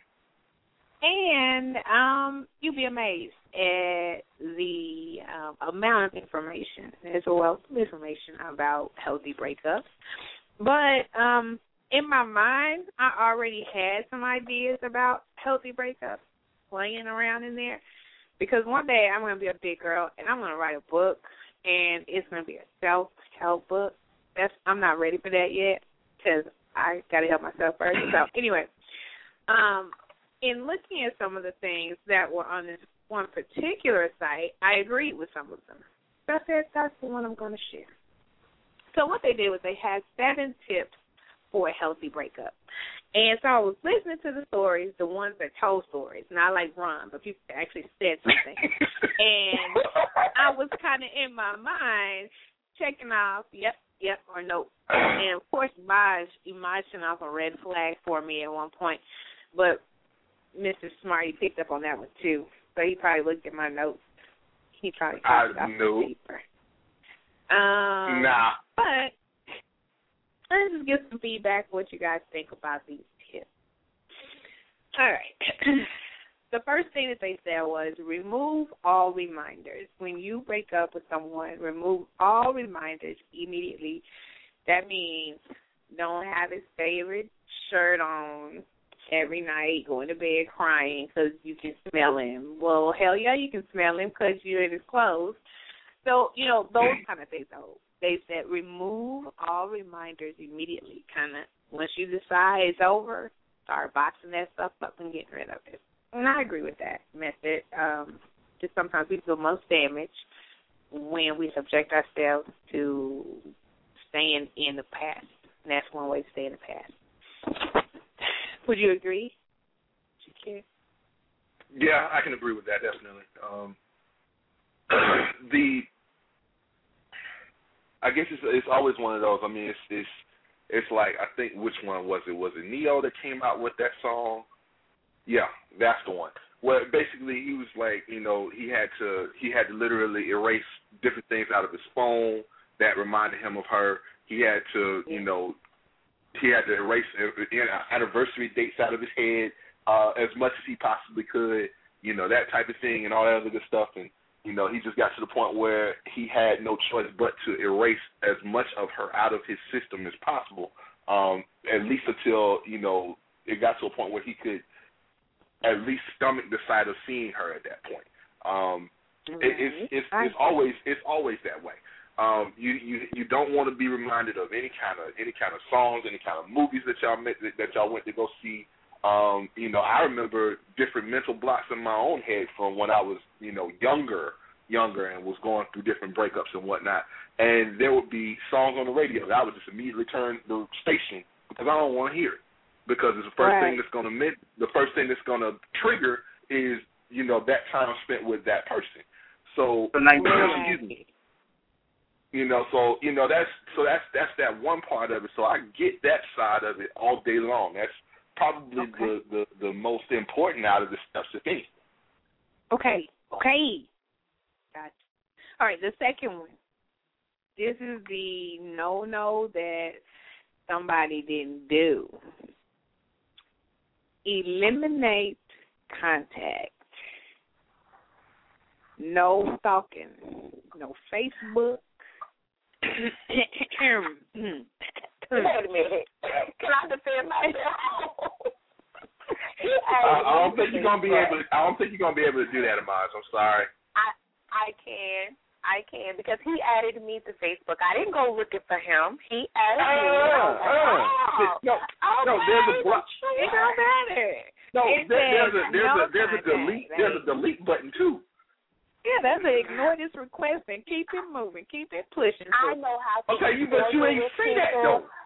And um, you'd be amazed at the um, amount of information. There's a wealth of information about healthy breakups. But um, in my mind, I already had some ideas about healthy breakups playing around in there. Because one day I'm going to be a big girl and I'm going to write a book, and it's going to be a self help book. That's I'm not ready for that yet because I got to help myself first. So anyway, um, in looking at some of the things that were on this one particular site, I agreed with some of them. So I said that's the one I'm going to share. So what they did was they had seven tips for a healthy breakup. And so I was listening to the stories, the ones that told stories, not like Ron, but people that actually said something. and I was kind of in my mind checking off, yep, yep, or no. And of course, Maj, Maj sent off a red flag for me at one point. But Mr. Smarty picked up on that one too. So he probably looked at my notes. He probably I off the paper. Um, nah. But let's just get some feedback what you guys think about these tips. All right. the first thing that they said was remove all reminders. When you break up with someone, remove all reminders immediately. That means don't have his favorite shirt on every night, going to bed crying because you can smell him. Well, hell yeah, you can smell him because you're in his clothes. So, you know, those kind of things, though. They said remove all reminders immediately. Kind of, once you decide it's over, start boxing that stuff up and getting rid of it. And I agree with that method. Um, just sometimes we feel most damage when we subject ourselves to staying in the past. And that's one way to stay in the past. Would you agree? Yeah, I can agree with that definitely. Um, the I guess it's it's always one of those. I mean, it's it's it's like I think which one was it? Was it Ne-Yo that came out with that song? Yeah, that's the one. Well, basically, he was like, you know, he had to he had to literally erase different things out of his phone that reminded him of her. He had to, you know, he had to erase anniversary dates out of his head uh, as much as he possibly could, you know, that type of thing and all that other good stuff. And, you know, he just got to the point where he had no choice but to erase as much of her out of his system as possible, um, at least until, you know, it got to a point where he could at least stomach the sight of seeing her at that point. Um, it, it's it's, it's always it's always that way. Um, you you you don't want to be reminded of any kind of any kind of songs, any kind of movies that y'all met, that, that y'all went to go see. Um, you know, I remember different mental blocks in my own head from when I was you know younger younger and was going through different breakups and whatnot. And there would be songs on the radio that I would just immediately turn the station because I don't want to hear it because it's the first right. thing that's going to the first thing that's going to trigger is you know that time spent with that person. So, excuse me. You know, so you know that's so that's that's that one part of it. So I get that side of it all day long. That's probably okay. the, the the most important out of the steps, if anything. Okay. Okay. Gotcha. All right. The second one. This is the no no that somebody didn't do. Eliminate contact. No stalking. No Facebook. Wait a minute. Can I defend myself? I, I don't think you're gonna be able. To, I don't think you're gonna be able to do that, Amaz. I'm sorry. I I can. I can because he added me to Facebook. I didn't go looking for him. He added me. Uh, uh, oh, no, oh, no. There's a block. It don't matter. No, It there, there's a there's no a there's a contact, delete there's a delete button too. Yeah, that's a ignore this request and keep it moving, keep it pushing. I know how to Okay, you but you ain't with say that people. though.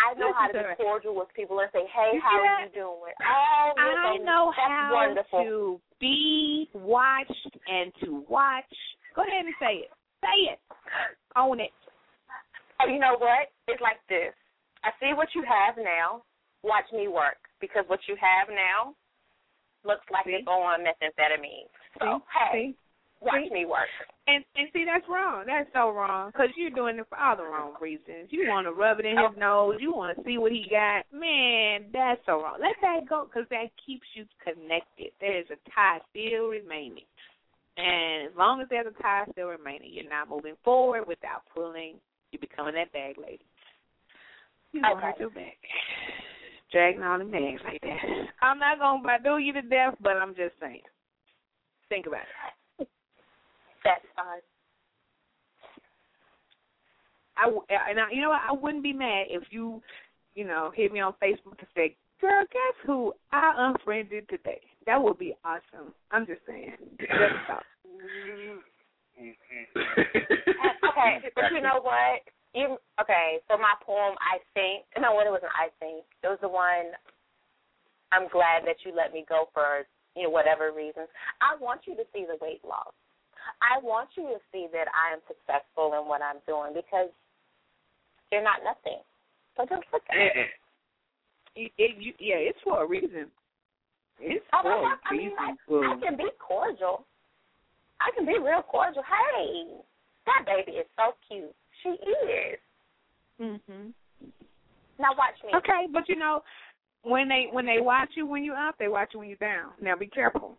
I know how to be cordial with people and say, "Hey, how see are you doing?" Oh, I know that's how wonderful. to be watched and to watch. Go ahead and say it. Say it. Own it. Oh, you know what? It's like this. I see what you have now. Watch me work because what you have now looks like See? it's on methamphetamine. So hey, See? Watch See? me work. And and see that's wrong. That's so wrong because you're doing it for all the wrong reasons. You want to rub it in his nose. You want to see what he got. Man, that's so wrong. Let that go because that keeps you connected. There's a tie still remaining, and as long as there's a tie still remaining, you're not moving forward without pulling. You're becoming that bag lady. You don't Okay. hurt your back. Dragging all the bags like that. I'm not gonna do you to death, but I'm just saying. Think about it. That's fine. I w- and I, you know what? I wouldn't be mad if you, you know, hit me on Facebook and say, "Girl, guess who I unfriended today?" That would be awesome. I'm just saying. Just a thought. okay, but you know what? You okay? For my poem, I think no, when it wasn't, I think it was the one. I'm glad that you let me go for you know whatever reasons. I want you to see the weight loss. I want you to see that I am successful in what I'm doing because you're not nothing. So just look at it. It, it, you, yeah, it's for a reason. It's Oh, for I, a I mean, reason. I, Boo. I can be cordial. I can be real cordial. Hey, that baby is so cute. She is. Mhm. Now watch me. Okay, but you know, when they when they watch you when you're up, they watch you when you're down. Now be careful,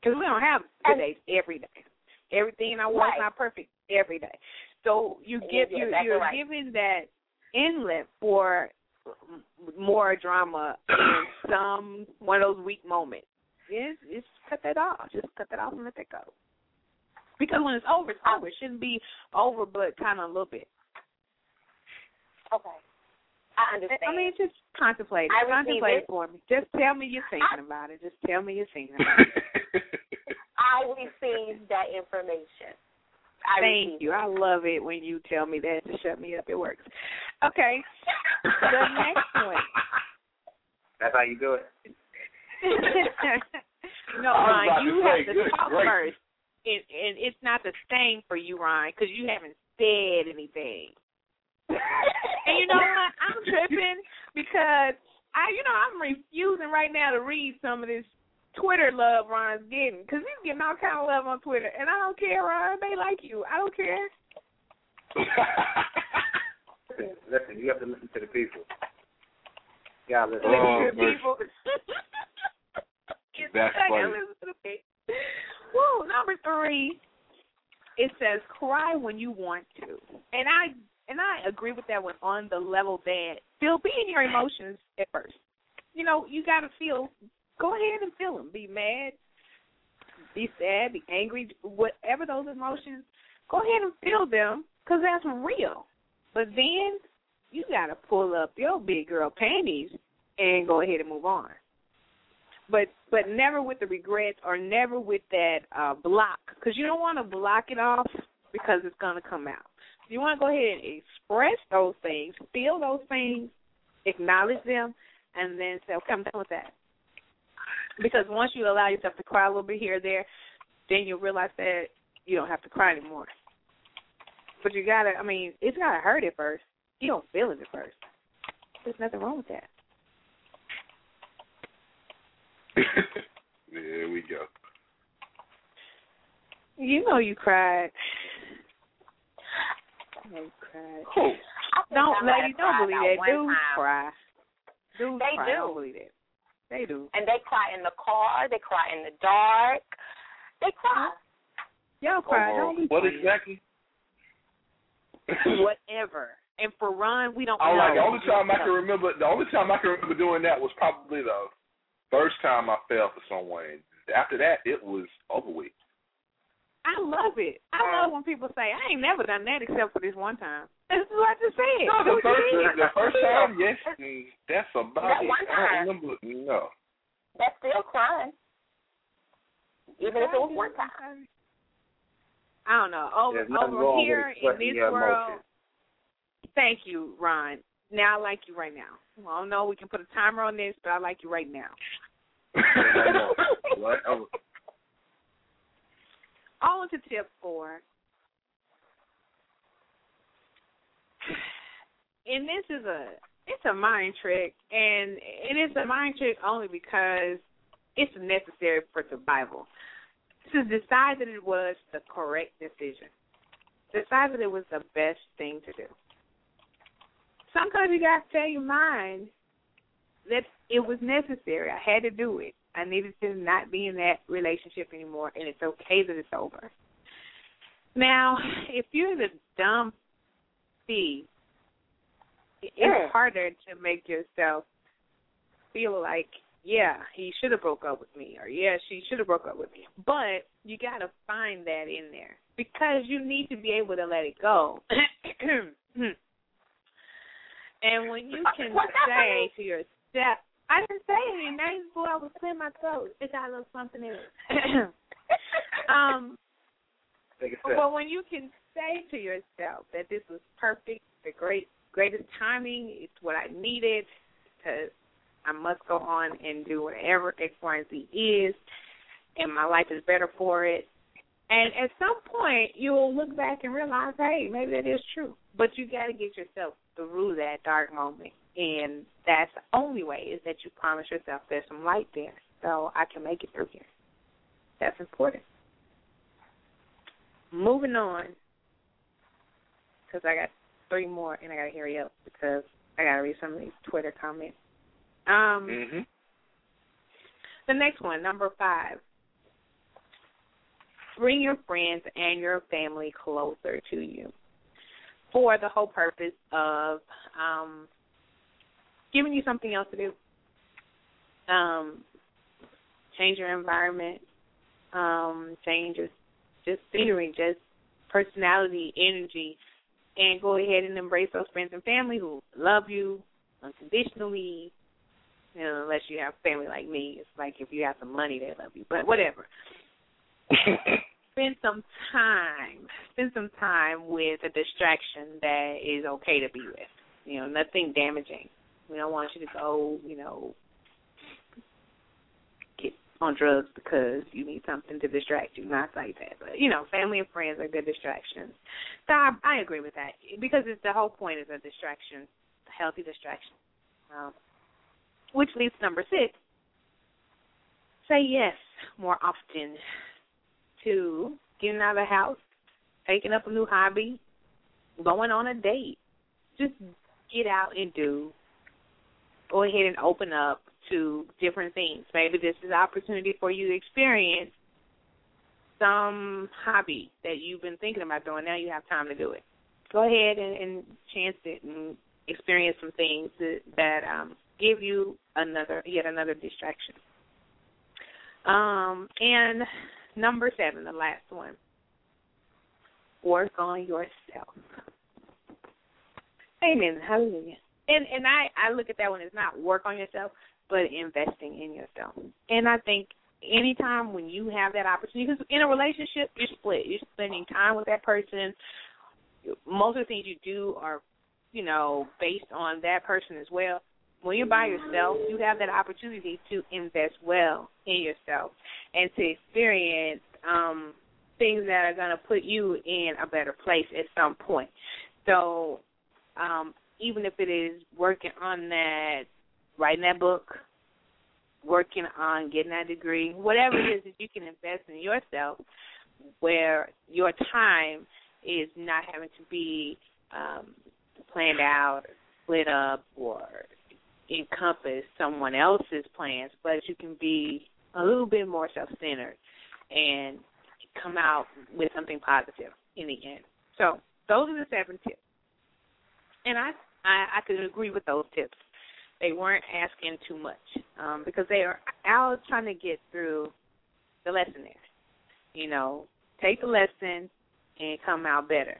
because we don't have good days every day. Everything I is Right. not perfect every day. So you Yeah, give you're you exactly you're right. giving that inlet for more drama in some one of those weak moments. Yes, just cut that off. Just cut that off and let that go. Because when it's over, it's over. It shouldn't be over, but kind of a little bit. Okay. I understand. I mean, just contemplate it. I contemplate it. for me. Just tell me you're thinking about it. Just tell me you're thinking about it. I received that information. I Thank received you. I love it when you tell me that to shut me up. It works. Okay. the next one. That's how you do it. no, I was about Ron, you to say, have to good talk gracious. first. And, and it's not the same for you, Ron, because you haven't said anything. and you know what? I'm tripping because I, you know, I'm refusing right now to read some of this Twitter love Ron's getting because he's getting all kind of love on Twitter, and I don't care, Ron. They like you. I don't care. Listen, you have to listen to the people. You gotta listen. Oh, Listen to mercy. people. That's I gotta funny. listen to the people. Woo, number three. It says cry when you want to, and I and I agree with that one on the level that feel be in your emotions at first. You know, you gotta feel. Go ahead and feel them. Be mad, be sad, be angry, whatever those emotions. Go ahead and feel them because that's real. But then you gotta pull up your big girl panties and go ahead and move on. but but never with the regrets or never with that uh block because you don't want to block it off because it's to come out. You want to go ahead and express those things, feel those things, acknowledge them, and then say, okay, I'm done with that. Because once you allow yourself to cry a little bit here or there, then you'll realize that you don't have to cry anymore. But you gotta, I mean, it's gotta hurt at first. You don't feel it at first. There's nothing wrong with that. there we go. You know you cried. You know you cried. Oh. Don't, lady, don't believe that. Dudes time. cry. Dudes They cry. do. Don't believe that. They do. And they cry in the car. They cry in the dark. They cry. Y'all cry. Oh, don't what playing. exactly? Whatever. And for Ron, we don't I know. like the only time I can remember. The only time I can remember doing that was probably the first time I fell for someone. After that, it was over with. I love it. I uh, love when people say, I ain't never done that except for this one time. This is what I just said. No, the first, the, first time, yes, that's about That it. one I time. don't remember. No. That's still crying. Even if it was one time. I don't know. Over, over here in this world, emotions. thank you, Ron. Now I like you right now. Well, I don't know we can put a timer on this, but I like you right now. What? Oh. On to tip four. And this is a it's a mind trick and it is a mind trick only because it's necessary for survival. To decide that it was the correct decision. Decide that it was the best thing to do. Sometimes you gotta tell your mind that it was necessary. I had to do it. I needed to not be in that relationship anymore, and it's okay that it's over. Now, if you're the dumb thief, it's Yeah. harder to make yourself feel like, yeah, he should have broke up with me, or yeah, she should have broke up with me. But you got to find that in there because you need to be able to let it go. and when you can What happened? say to yourself, I didn't say anything. That is what I was clearing my throat. It got a little something in it. um, take a sip. but when you can say to yourself that this was perfect, the great greatest timing, it's what I needed, because I must go on and do whatever X, Y, and Z is, and my life is better for it. And at some point, you'll look back and realize, hey, maybe that is true. But you got to get yourself through that dark moment, and that's the only way is that you promise yourself there's some light there, so I can make it through here. That's important. Moving on, because I got three more, and I got to hurry up because I got to read some of these Twitter comments. Um, hmm the next one, number five. Bring your friends and your family closer to you for the whole purpose of um, giving you something else to do. Um, change your environment, um, change just, just scenery, just personality, energy, and go ahead and embrace those friends and family who love you unconditionally, you know, unless you have family like me. It's like if you have some money, they love you. But whatever. Spend some time. Spend some time with a distraction that is okay to be with. You know, nothing damaging. We don't want you to go, you know, on drugs because you need something to distract you. Not like that, but you know, family and friends are good distractions. So I, I agree with that because it's the whole point is a distraction, a healthy distraction. Um, which leads to number six. Say yes more often to getting out of the house, taking up a new hobby, going on a date. Just get out and do. Go ahead and open up to different things. Maybe this is an opportunity for you to experience some hobby that you've been thinking about doing. Now you have time to do it. Go ahead and, and chance it and experience some things that, that um, give you another yet another distraction. Um, and number seven, the last one. Work on yourself. Amen. Hallelujah. And and I I look at that one as not work on yourself. But investing in yourself. And I think anytime when you have that opportunity, because in a relationship, you're split. You're spending time with that person. Most of the things you do are, you know, based on that person as well. When you're by yourself, you have that opportunity to invest well in yourself and to experience um things that are going to put you in a better place at some point. So, um, even if it is working on that, writing that book, working on getting that degree, whatever it is that you can invest in yourself, where your time is not having to be um, planned out, split up, or encompass someone else's plans, but you can be a little bit more self-centered and come out with something positive in the end. So those are the seven tips, and I I, I could agree with those tips. They weren't asking too much um, because they are out trying to get through the lesson there. You know, take the lesson and come out better.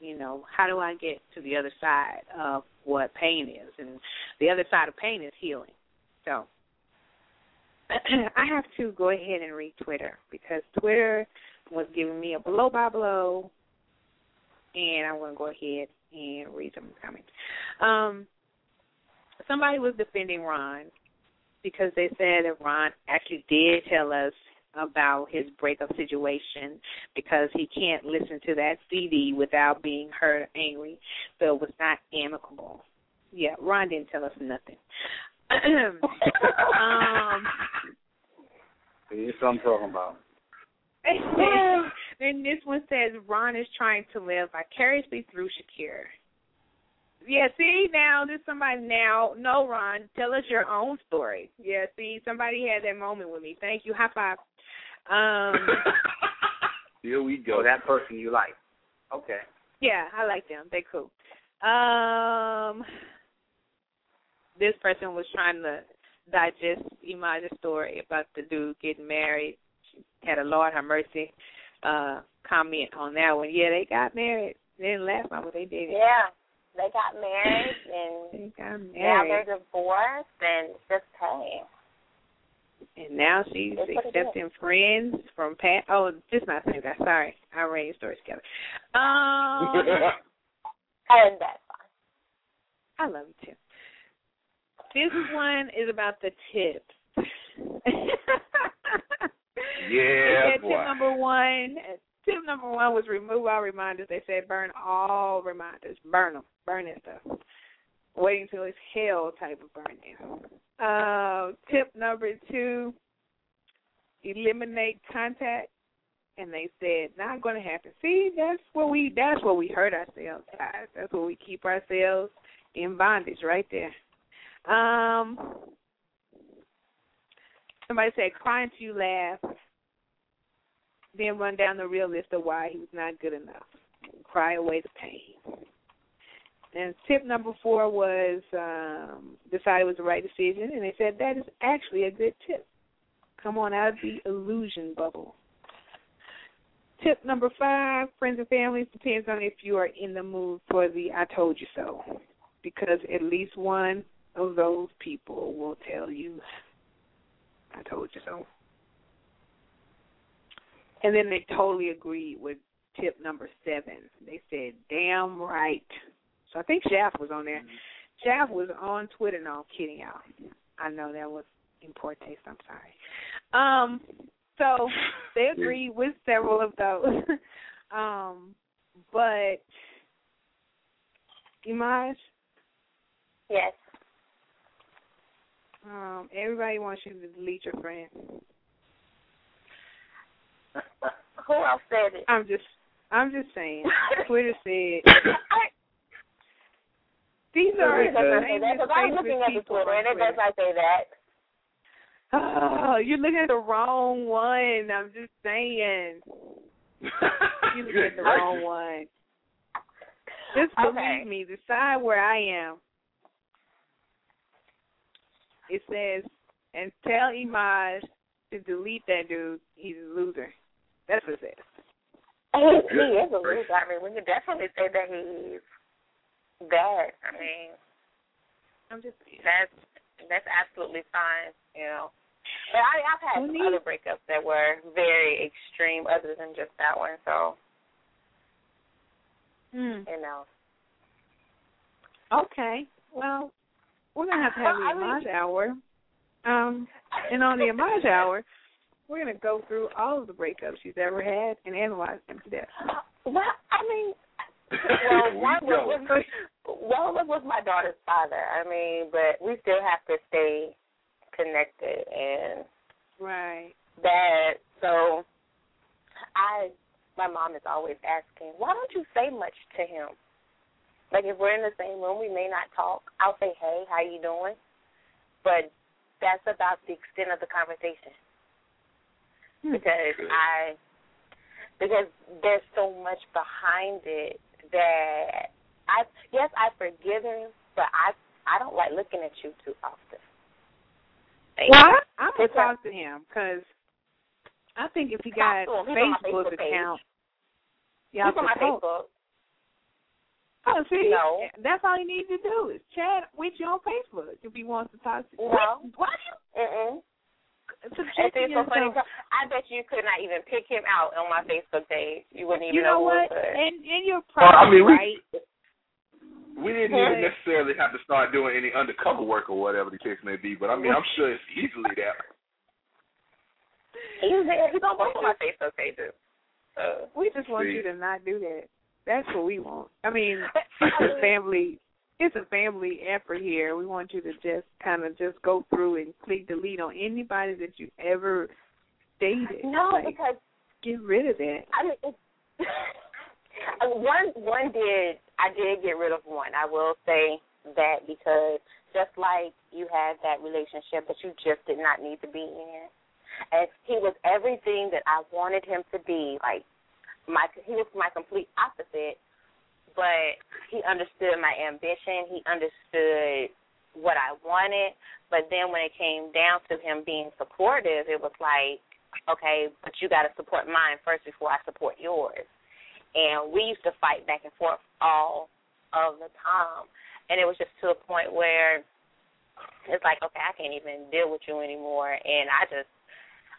You know, how do I get to the other side of what pain is? And the other side of pain is healing. So I have to go ahead and read Twitter because Twitter was giving me a blow by blow, and I'm going to go ahead and read some comments. Um, somebody was defending Ron because they said that Ron actually did tell us about his breakup situation because he can't listen to that CD without being hurt or angry, so it was not amicable. Yeah, Ron didn't tell us nothing. um, Here's what I'm talking about. then this one says Ron is trying to live vicariously through Shakir. Yeah, see now there's somebody now. No, Ron, tell us your own story. Yeah, see somebody had that moment with me. Thank you. High five. Um, Here we go. Oh, that person you like. Okay. Yeah, I like them. They cool. Um, this person was trying to digest Imaj's story about the dude getting married. She had a Lord have mercy uh comment on that one. Yeah, they got married. They didn't last long, but they did. Yeah, they got married and They got married. now they're divorced and just hey. And now she's That's accepting friends from Pat. Oh, just not saying that. Sorry, I ran your story together. Um, and that's fine. I love you too. This one is about the tips. Yeah, boy. Tip number one. Tip number one was remove all reminders. They said burn all reminders. Burn them. Burn that stuff. Wait until it's hell type of burning. Uh, tip number two, eliminate contact. And they said not going to happen. See, that's what we that's what we hurt ourselves, guys. That's what we keep ourselves in bondage right there. Um, somebody said cry until you laugh then run down the real list of why he was not good enough. Cry away the pain. And tip number four was um, decide it was the right decision, and they said that is actually a good tip. Come on out of the illusion bubble. Tip number five, friends and families, depends on if you are in the mood for the I told you so. Because at least one of those people will tell you, I told you so. And then they totally agreed with tip number seven. They said, damn right. So I think Shaft was on there. Shaft was on Twitter. No, I'm kidding y'all. I know that was in poor taste. I'm sorry. Um, so they agreed with several of those. um, but Imaj, Yes. um, everybody wants you to delete your friend. Who else said it? I'm just I'm just saying. Twitter said these are not that, I'm looking at the Twitter and it does not say that. Oh, you're looking at the wrong one. I'm just saying. You're looking at the wrong one. Just believe Okay. me, decide where I am. It says, and tell Imaj to delete that dude. He's a loser. That's what it says. He, he is a loser. I mean, we can definitely say that he's bad. I mean, I'm just that's that's absolutely fine. You know. But I, I've had some other breakups that were very extreme, other than just that one. So, mm. you know. Okay. Well, we're gonna have to have the Imaj hour. Um, and on the Imaj hour, we're gonna go through all of the breakups she's ever had and analyze them to death. Uh, well, I mean, well, one was with, well, it was my daughter's father. I mean, but we still have to stay connected and right that. So, I, my mom is always asking, why don't you say much to him? Like if we're in the same room, we may not talk. I'll say, "Hey, how you doing?" But that's about the extent of the conversation. Hmm. Because I because there's so much behind it that I yes I forgive him, but I I don't like looking at you too often. Like, well, I'm gonna talk to him because I think if he got a Facebook, Facebook account, yeah, he's on my Facebook. Oh, see, no. that's all you need to do is chat with you on Facebook if he wants to talk to you. No. What? Mm-mm. And see, so funny. I bet you could not even pick him out on my Facebook page. You wouldn't even you know, know what? What and and you're probably well, I mean, right. We, we didn't even necessarily have to start doing any undercover work or whatever the case may be, but I mean, I'm sure it's easily there. He's there. He's on both of my Facebook pages. Uh, we just want see. you to not do that. That's what we want. I mean, it's family. It's a family effort here. We want you to just kind of just go through and click delete on anybody that you ever dated. No, like, because get rid of that. I mean, it's, uh, one one did I did get rid of one. I will say that because just like you had that relationship that you just did not need to be in, and he was everything that I wanted him to be. Like my he was my complete opposite, but he understood my ambition. He understood what I wanted. But then when it came down to him being supportive, it was like, okay, but you got to support mine first before I support yours. And we used to fight back and forth all of the time. And it was just to a point where it's like, okay, I can't even deal with you anymore. And I just,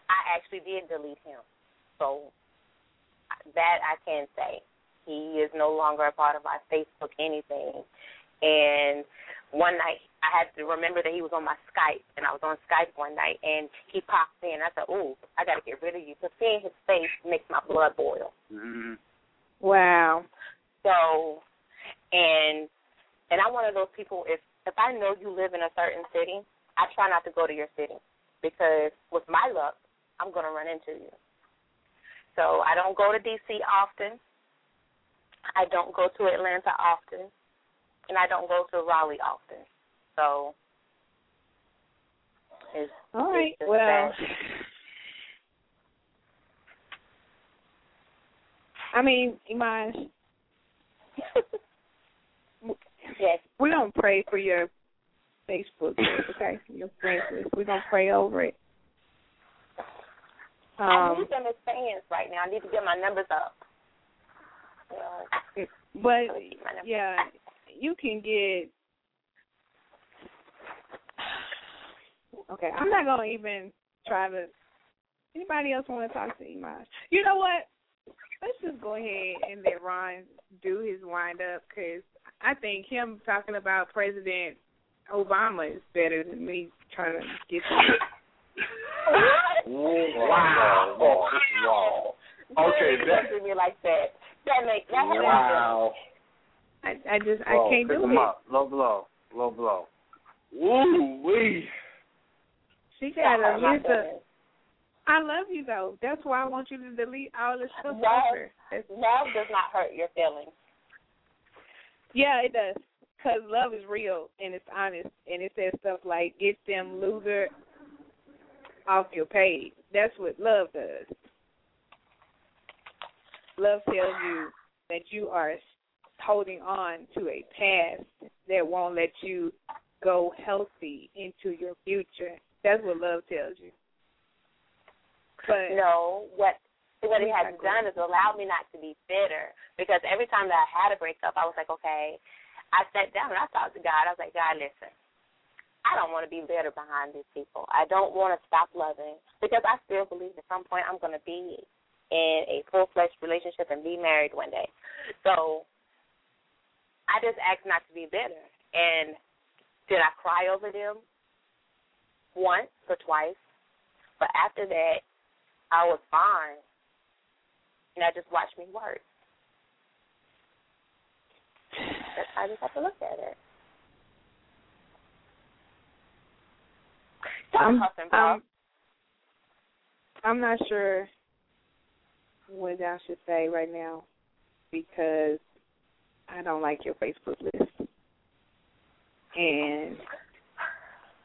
I actually did delete him. So that I can say. He is no longer a part of my Facebook anything. And one night I had to remember that he was on my Skype, and I was on Skype one night, and he popped in. I said, "Ooh, I got to get rid of you." Because seeing his face makes my blood boil. Mm-hmm. Wow. So, and and I'm one of those people. If if I know you live in a certain city, I try not to go to your city because with my luck, I'm going to run into you. So I don't go to DC often. I don't go to Atlanta often, and I don't go to Raleigh often. So it's all right. It's well, that. I mean, Imaj, yes, we don't pray for your Facebook, okay? Your friends list. We're gonna pray over it. I Um, need them as fans right now. I need to get my numbers up. You know, but I need to get my numbers yeah, you can get. Okay, I'm not gonna even try to. Anybody else want to talk to Imaj? You know what? Let's just go ahead and let Ron do his wind up because I think him talking about President Obama is better than me trying to get. Wow. Wow. Okay, Don't that. me like that. That make that has Wow. I I just I can't do him it. up. Low blow. Low blow. Woo wee. She got Oh, a my list of. I love you though. That's why I want you to delete all this stuff. Love, off her. That's- love does not hurt your feelings. Yeah, it does. Cause love is real and it's honest, and it says stuff like "get them loser off your page." That's what love does. Love tells you that you are holding on to a past that won't let you go healthy into your future. That's what love tells you. But No, what what it has done is allowed me not to be bitter because every time that I had a breakup, I was like, okay. I sat down and I talked to God. I was like, God, listen, I don't want to be bitter behind these people. I don't want to stop loving because I still believe at some point I'm going to be in a full fledged relationship and be married one day. So I just ask not to be bitter. And did I cry over them? Once or twice. But after that, I was fine. And I just watched me work. I just have to look at it. I'm, I'm not sure what I should say right now because I don't like your Facebook list. And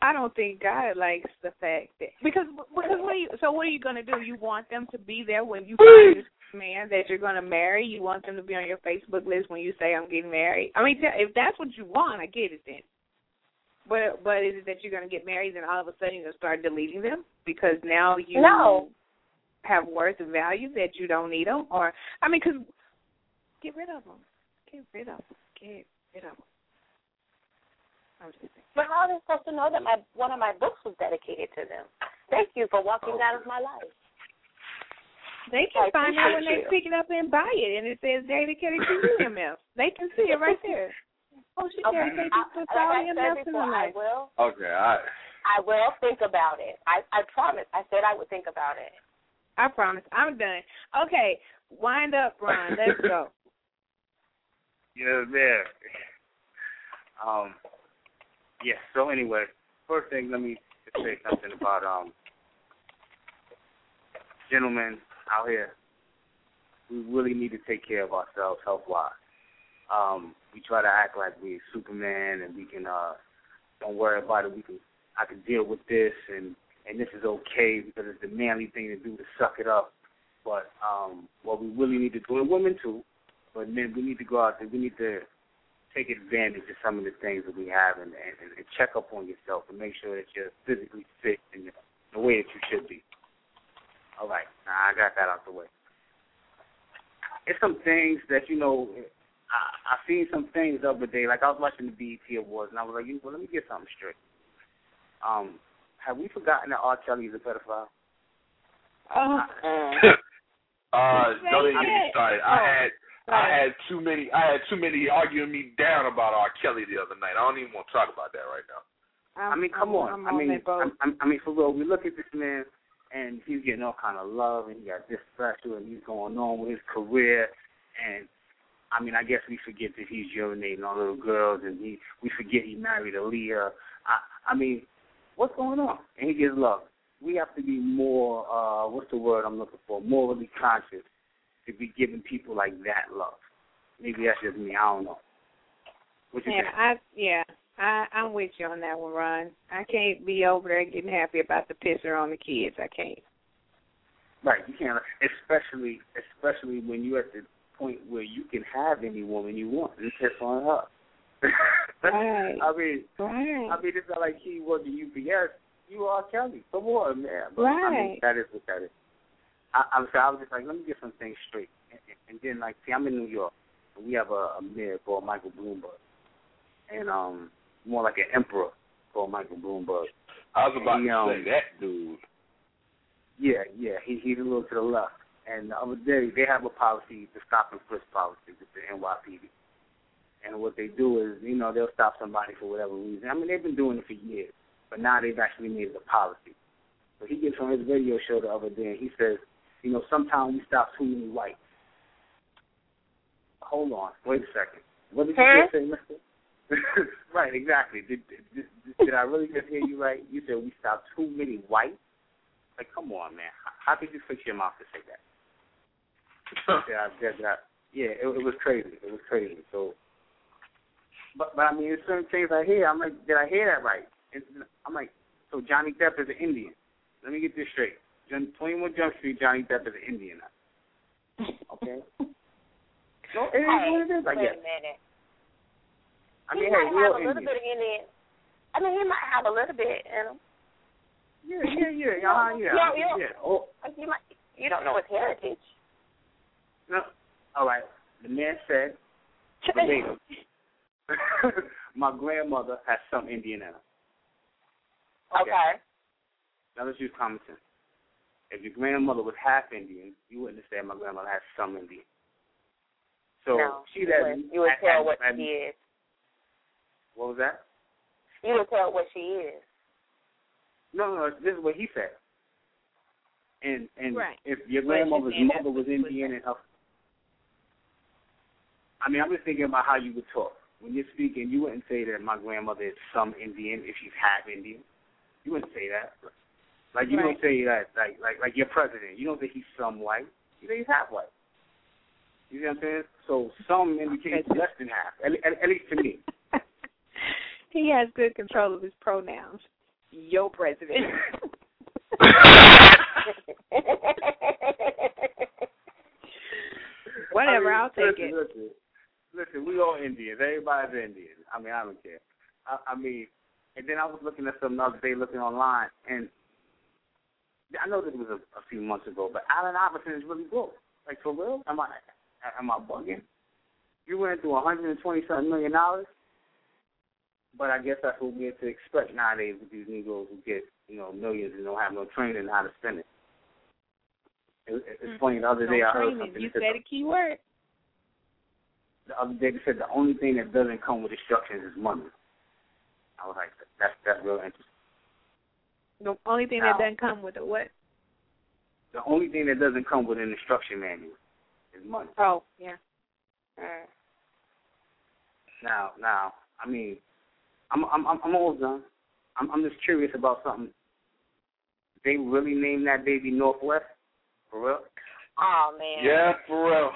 I don't think God likes the fact that because because what are you so what are you gonna do? You want them to be there when you find this man that you're gonna marry. You want them to be on your Facebook list when you say I'm getting married. I mean, if that's what you want, I get it then. But but is it that you're gonna get married and all of a sudden you're gonna start deleting them because now you no. Have worth and value that you don't need them? Or I mean, because get rid of them. Get rid of them. Get rid of them. But how are they supposed to know that my one of my books was dedicated to them? Thank you for walking out of my life. They can find out when they pick it up and buy it, and it says dedicated to you, UMF. They can see it right there. Oh, she okay. dedicated to Sally and Nelson I will. Okay, I. I will think about it. I I promise. I said I would think about it. I promise. I'm done. Okay, wind up, Ron. Let's go. Yeah, there. Um. Yeah, so anyway, first thing, let me just say something about um, gentlemen out here. We really need to take care of ourselves health wise. Um, we try to act like we're Superman and we can uh don't worry about it, we can I can deal with this and and this is okay because it's the manly thing to do to suck it up. But um what we really need to do and women too, but men we need to go out there, we need to take advantage of some of the things that we have and, and, and check up on yourself and make sure that you're physically fit in the, way that you should be. All right, now I got that out the way. It's some things that you know. I I seen some things the other day. Like I was watching the BET Awards, and I was like, you well, let me get something straight. Um, have we forgotten that R. Kelly is a pedophile? Oh. uh, don't even get me started. I had I had too many. I had too many arguing me down about R. Kelly the other night. I don't even want to talk about that right now. I mean, come on. I'm I mean, I, I mean, for real. We look at this man, and he's getting all kind of love, and he got this special, and he's going on with his career, and I mean, I guess we forget that he's urinating on little girls, and he we forget he married Aaliyah. I, I mean, what's going on? And he gets love. We have to be more. uh What's the word I'm looking for? Morally conscious to be giving people like that love. Maybe that's just me. I don't know. What you yeah, think? I yeah. I, I'm with you on that one, Ron. I can't be over there getting happy about the pisser on the kids. I can't. Right, you can't, especially especially when you're at the point where you can have any woman you want and piss on her. Right. I mean, right. I mean, it's not like he was the UPS. You are Kelly. Come on, man. But, right. I mean, that is what that is. I, I'm was, I was just like, let me get some things straight, and, and then like, see, I'm in New York, and we have a, a mayor called Michael Bloomberg, and um, more like an emperor called Michael Bloomberg. I was about he, to um, say that dude. Yeah, yeah, he he's a little to the left. And the other day, they have a policy, the stop and frisk policy with the NYPD. And what they do is, you know, they'll stop somebody for whatever reason. I mean, they've been doing it for years, but now they've actually made it a policy. So he gets on his radio show the other day, and he says, you know, sometimes we stop too many whites. Hold on, wait a second. What did you just say, Mister? right, exactly. Did, did, did, did I really just hear you right? You said we stop too many whites. Like, come on, man. How, how could you fix your mouth to say that? yeah, I, that, that, yeah, it, it was crazy. It was crazy. So, but but I mean, there's certain things I hear. I'm like, did I hear that right? It's, I'm like, so Johnny Depp is an Indian. Let me get this straight. John, 21 Jump Street, Johnny Depp is an Indian. Okay. No, it is Hey, what it is. I wait guess. a minute. I he mean, might hey, have a little Indian. bit of Indian. I mean, he might have a little bit in him. Yeah, yeah, yeah, uh, yeah, Yeah, yeah. yeah. Oh, You might. You don't know his heritage. no. All right. The man said, verbatim, my grandmother has some Indian in her. Okay. Now let's use common sense. If your grandmother was half Indian, you wouldn't have said my grandmother has some Indian. So no, she you would, you would tell what she is. What was that? You would tell what she is. No, no, this is what he said. And and right. if your grandmother's mother was Indian and her I mean, I'm just thinking about how you would talk. When you're speaking, you wouldn't say that my grandmother is some Indian if she's half Indian. You wouldn't say that. Like you right. don't say that like like like your president. You don't say he's some white. You say he's half white. You see what I'm saying? So some indicates less than half, at, at, at least to me. he has good control of his pronouns. Your president. Whatever, I mean, I'll take listen, it. Listen, listen, we all Indians. Everybody's Indian. I mean, I don't care. I, I mean, and then I was looking at some other day, looking online, and I know this was a, a few months ago, but Allen Iverson is really good. Like for real? Am I am I bugging? You went through 120 something million dollars, but I guess that's what we have to expect nowadays with these Negroes who get you know millions and don't have no training how to spend it. it it's mm-hmm. funny. The other no day I heard something. You said a key word. The other day they said the only thing that doesn't come with instructions is money. I was like, that's that's real interesting. The only thing Now- that doesn't come with a what? The only thing that doesn't come with an instruction manual is money. Oh, yeah. Mm. Now, now, I mean, I'm I'm I'm I'm almost done. I'm I'm just curious about something. They really named that baby Northwest for real? Oh man. Yeah, for real.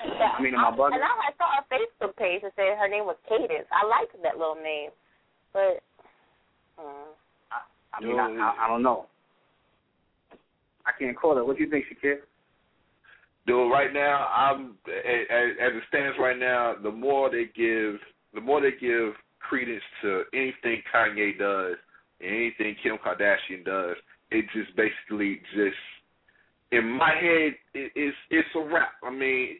I mean, am I bugging? And I, I saw a Facebook page that said her name was Cadence. I liked that little name, but uh, I mean, I, I I don't know. I can't call it. What do you think, Shakir? Dude, right now, I'm as, as it stands right now. The more they give, the more they give credence to anything Kanye does and anything Kim Kardashian does, it just basically just in my head, it, it's it's a wrap. I mean,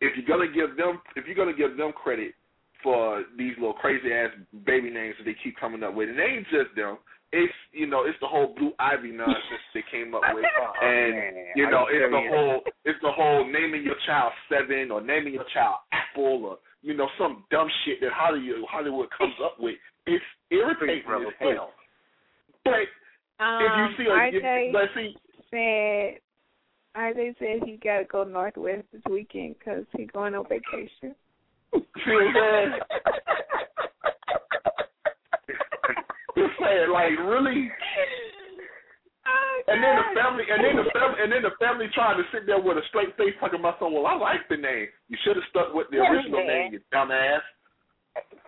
if you're gonna give them, if you're gonna give them credit for these little crazy ass baby names that they keep coming up with, and they ain't just them. It's you know it's the whole Blue Ivy nonsense they came up with, and you know it's the whole it's the whole naming your child Seven or naming your child Apple or you know some dumb shit that Hollywood Hollywood comes up with. It's irritating brother, as hell. But Um, if you see, like, if, let's see, said, RJ said he got to go Northwest this weekend because he's going on vacation. see what Just saying, like really. Oh, and then the family, and then the family, and then the family trying to sit there with a straight face talking about something. Well, I like the name. You should have stuck with the Yeah, original name, you dumbass.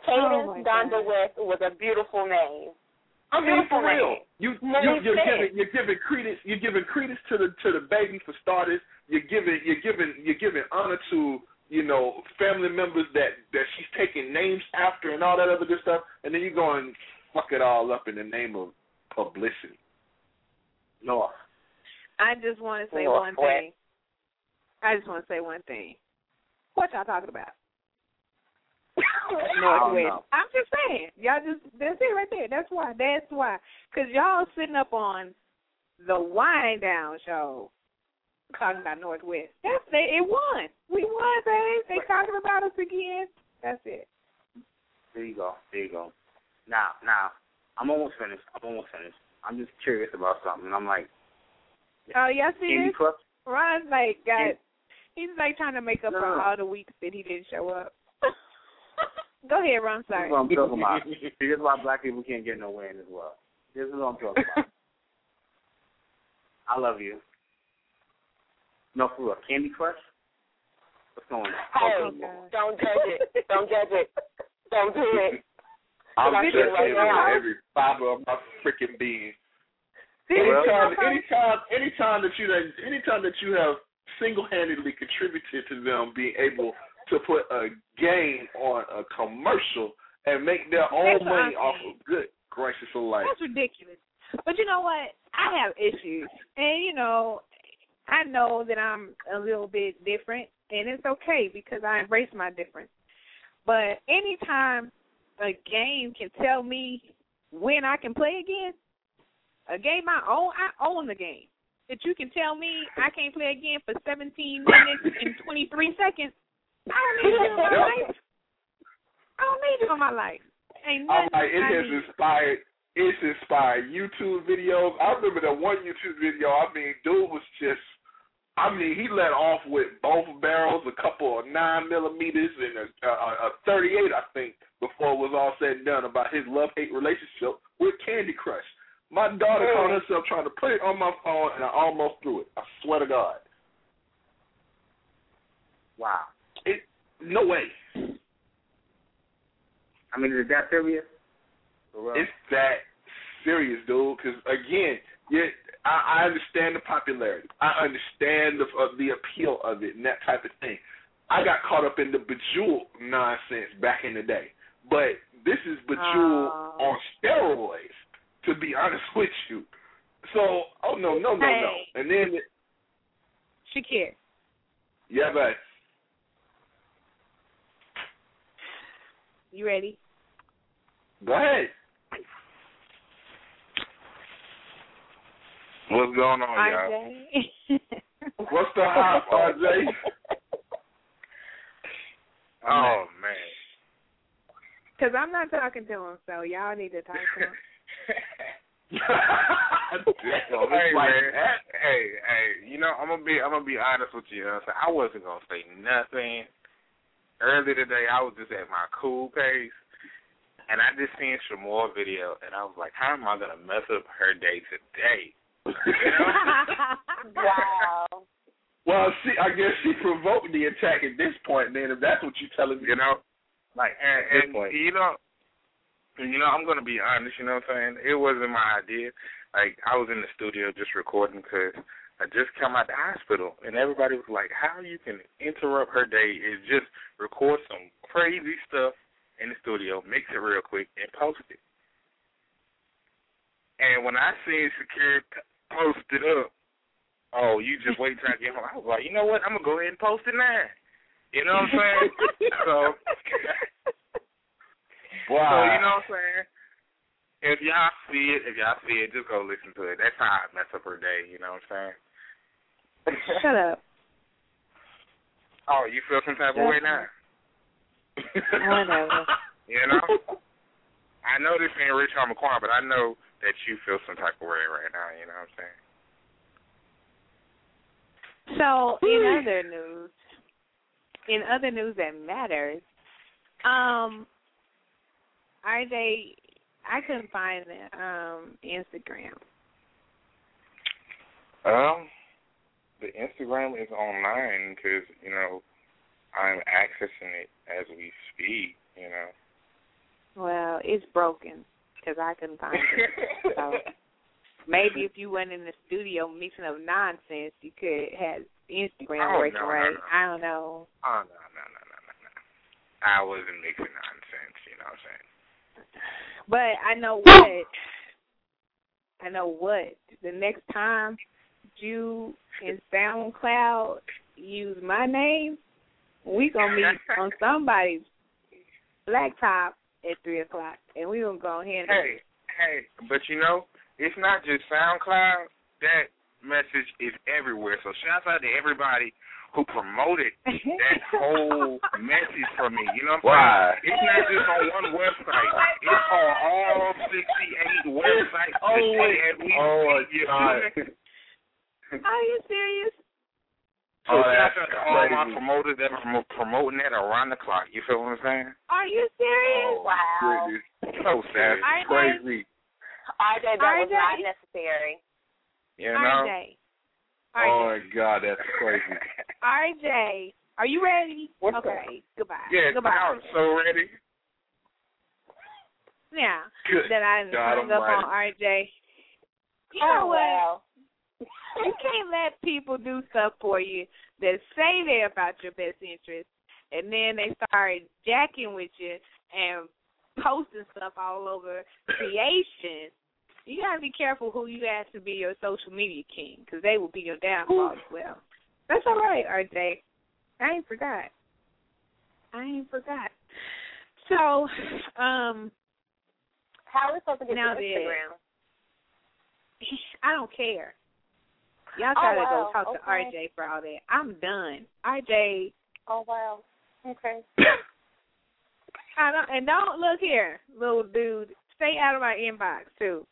Cadence Oh, my Donda West was a beautiful name. I mean, for real. You, you you're giving you're giving credence you're giving credence to the to the baby for starters. You're giving you're giving you're giving honor to you know family members that that she's taking names after and all that other good stuff, and then you go and fuck it all up in the name of publicity. North. I just want to say Northwest. one thing. I just want to say one thing. What y'all talking about? Northwest. know. I'm just saying. Y'all just that's it right there. That's why. That's why. Cause y'all sitting up on the wind down show talking about Northwest. That's it. It won. We won, babe. They talking about us again. That's it. There you go. There you go. Now, now, I'm almost finished. I'm almost finished. I'm just curious about something. I'm like, Oh, y'all see this? Ron's like got. Yeah. He's like trying to make up No, for all the weeks that he didn't show up. Go ahead, Ron. This Sorry. is what I'm talking about. See, this is why black people can't get nowhere in this world. This is what I'm talking about. I love you. No, for real. Candy Crush? What's going on? Hey, Oh, don't judge it. Don't judge it. Don't do it. I'm Like just it right now. every fiber of my freaking being. Anytime, anytime, anytime that you that anytime that you have single-handedly contributed to them being able to put a game on a commercial and make their own That's money off of good gracious life. That's ridiculous. But you know what? I have issues, and you know, I know that I'm a little bit different, and it's okay because I embrace my difference. But anytime a game can tell me when I can play again. A game I own, I own the game. That you can tell me I can't play again for 17 minutes and 23 seconds. I don't need it in my life. I don't need it in my life. Ain't I'm like, it I has need. inspired. It's inspired YouTube videos. I remember that one YouTube video. I mean, dude was just. I mean, he let off with both barrels, a couple of nine millimeters, and a, a, a 38, I think, before it was all said and done about his love hate relationship with Candy Crush. My daughter caught herself trying to put it on my phone, and I almost threw it. I swear to God. Wow. No way. I mean, is it that serious? It's that serious, dude. Because again, yeah, I, I understand the popularity. I understand the uh, the appeal of it and that type of thing. I got caught up in the bejeweled nonsense back in the day, but this is bejeweled Oh. on steroids. To be honest with you, so oh no no no no, and then Shakir, yeah, but you ready? go ahead. What's going on, Oh, y'all? RJ. What's the hype, RJ? Oh man. Because I'm not talking to him, so y'all need to talk to him. Damn, hey like man, hey, hey, you know I'm gonna be I'm gonna be honest with you. you know what I wasn't gonna say nothing. Earlier today, I was just at my cool pace, and I just seen Shamor video, and I was like, how am I gonna mess up her day today? Wow. Well, she, I guess she provoked the attack at this point. Then, if that's what you're telling me, You know, like and, At this and point. you know, you know I'm gonna be honest. You know what I'm saying? It wasn't my idea. Like I was in the studio just recording because I just come out of the hospital, and everybody was like, "How you can interrupt her day is just record some crazy stuff in the studio, mix it real quick, and post it." And when I seen Shakir post it up, oh, you just wait till I get home. I was like, you know what? I'm gonna go ahead and post it now. You know what I'm saying? so, so wow. you know what I'm saying? If y'all see it, if y'all see it, just go listen to it. That's how I mess up her day. You know what I'm saying? Shut up. Oh, you feel some type of way now? Whatever. You know? I know this ain't Rich McQuarrie, but I know that you feel some type of way right now. You know what I'm saying? So, in other news, in other news that matters, um, RJ, I couldn't find the um Instagram. Um, the Instagram is online because you know I'm accessing it as we speak. You know. Well, it's broken because I couldn't find it. So maybe if you went in the studio mixing up nonsense, you could have Instagram Oh, working no, no, right. no. I don't know. Oh no no no no no no! I wasn't mixing nonsense. You know what I'm saying? But I know what. I know what. The next time you in SoundCloud use my name, we gonna meet on somebody's blacktop at three o'clock, and we gonna go ahead. and Hey hey, but you know it's not just SoundCloud. That message is everywhere. So shout out to everybody who promoted that whole message for me. You know what I'm Why? saying? It's not just on one website. It's on all 68 websites Oh, today as we oh, speak. God. Are you serious? So Oh, shout that's out to all my promoters that are promo- promoting that around the clock. You feel what I'm saying? Are you serious? Oh, Wow. Goodness. So sad. Crazy. I- Crazy. RJ, that was RJ? not necessary. You know? RJ. Oh my God, that's crazy. RJ. Are you ready? What's okay. Goodbye. Yeah, Goodbye. I'm so ready. Now Good that I God hung up on RJ, you oh, know oh, what? wow. You can't let people do stuff for you that say they're about your best interest, and then they start jacking with you and posting stuff all over creation. You gotta be careful who you ask to be your social media king, because they will be your downfall as well. That's all right, RJ. I ain't forgot. I ain't forgot. So, um, How are we supposed to get now to Instagram? I don't care. Y'all gotta oh, wow. go talk okay. to RJ for all that. I'm done. RJ. Oh wow. Okay. I don't, and don't look here, little dude. Stay out of my inbox too.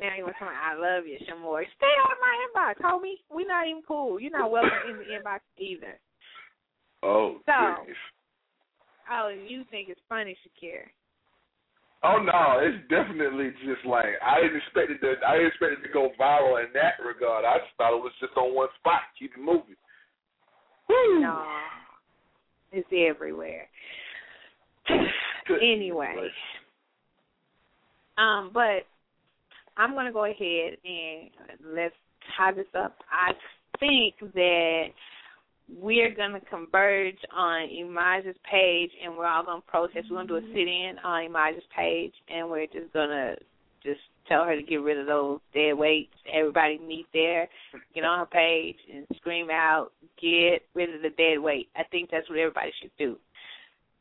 Now you want to I love you, Shamor. Stay out of my inbox, homie. We're not even cool. You're not welcome in the inbox either. Oh, so, goodness. Oh, you think it's funny, Shakir? Oh no, it's definitely just like I didn't expect it to. I didn't expect it to go viral in that regard. I just thought it was just on one spot. Keep it moving. Woo. No, it's everywhere. anyway, um, but I'm gonna go ahead and let's tie this up. I think that we're going to converge on Elijah's page and we're all going to protest. We're going to do a mm-hmm. sit in on Elijah's page and we're just going to just tell her to get rid of those dead weights. Everybody meet there, get on her page and scream out, get rid of the dead weight. I think that's what everybody should do.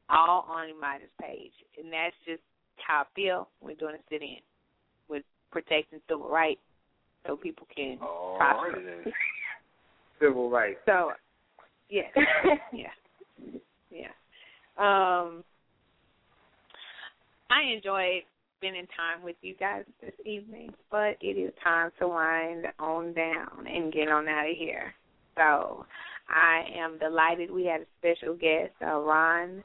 All on Elijah's page. And that's just how I feel. We're doing a sit in. Protecting civil rights so people can All prosper. right, Civil rights. So yeah. yeah. Yeah. Um I enjoyed spending time with you guys this evening, but it is time to wind on down and get on out of here. So I am delighted we had a special guest, uh, Ron,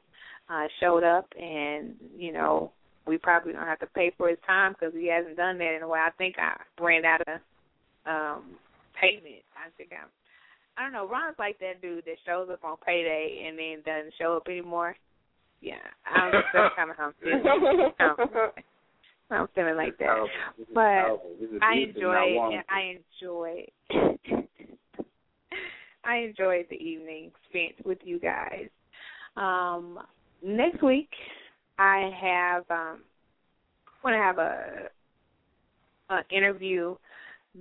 uh, showed up, and you know we probably don't have to pay for his time because he hasn't done that in a while. I think I ran out of um payment. I think I'm I don't know. Ron's like that dude that shows up on payday and then doesn't show up anymore. Yeah, I'm that's kind of how I'm feeling. I'm, I'm feeling like that. But I enjoy and I enjoy I enjoyed the evening spent with you guys. Um, next week I have um I'm gonna have a an interview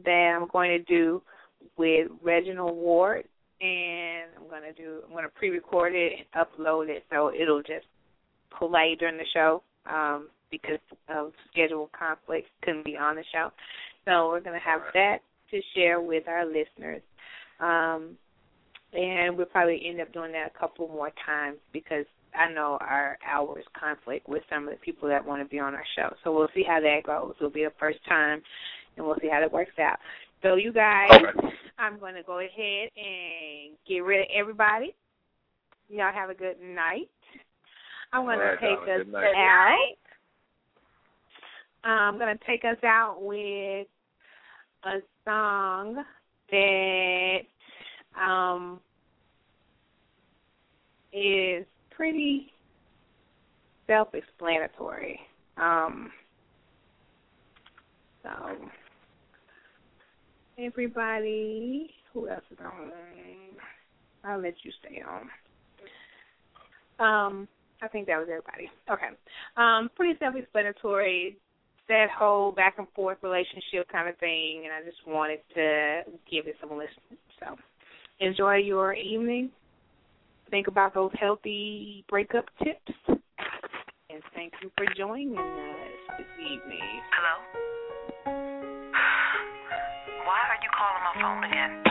that I'm going to do with Reginald Ward, and I'm gonna do I'm gonna pre-record it and upload it so it'll just play during the show um, because of schedule conflicts. Couldn't be on the show, so we're gonna have that to share with our listeners. Um, and we'll probably end up doing that a couple more times because I know our hours conflict with some of the people that want to be on our show. So we'll see how that goes. It'll be the first time, and we'll see how that works out. So you guys, Okay. I'm going to go ahead and get rid of everybody. Y'all have a good night. I'm going All to take us out. I'm going to take us out with a song that um is pretty self-explanatory. Um, so everybody, who else is on? I'll let you stay on. Um, I think that was everybody. Okay. Um, pretty self-explanatory. That whole back and forth relationship kind of thing, and I just wanted to give it some listen. So, enjoy your evening. Think about those healthy breakup tips, and thank you for joining us this evening. Hello? Why are you calling my phone again?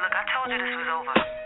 Look, I told you this was over.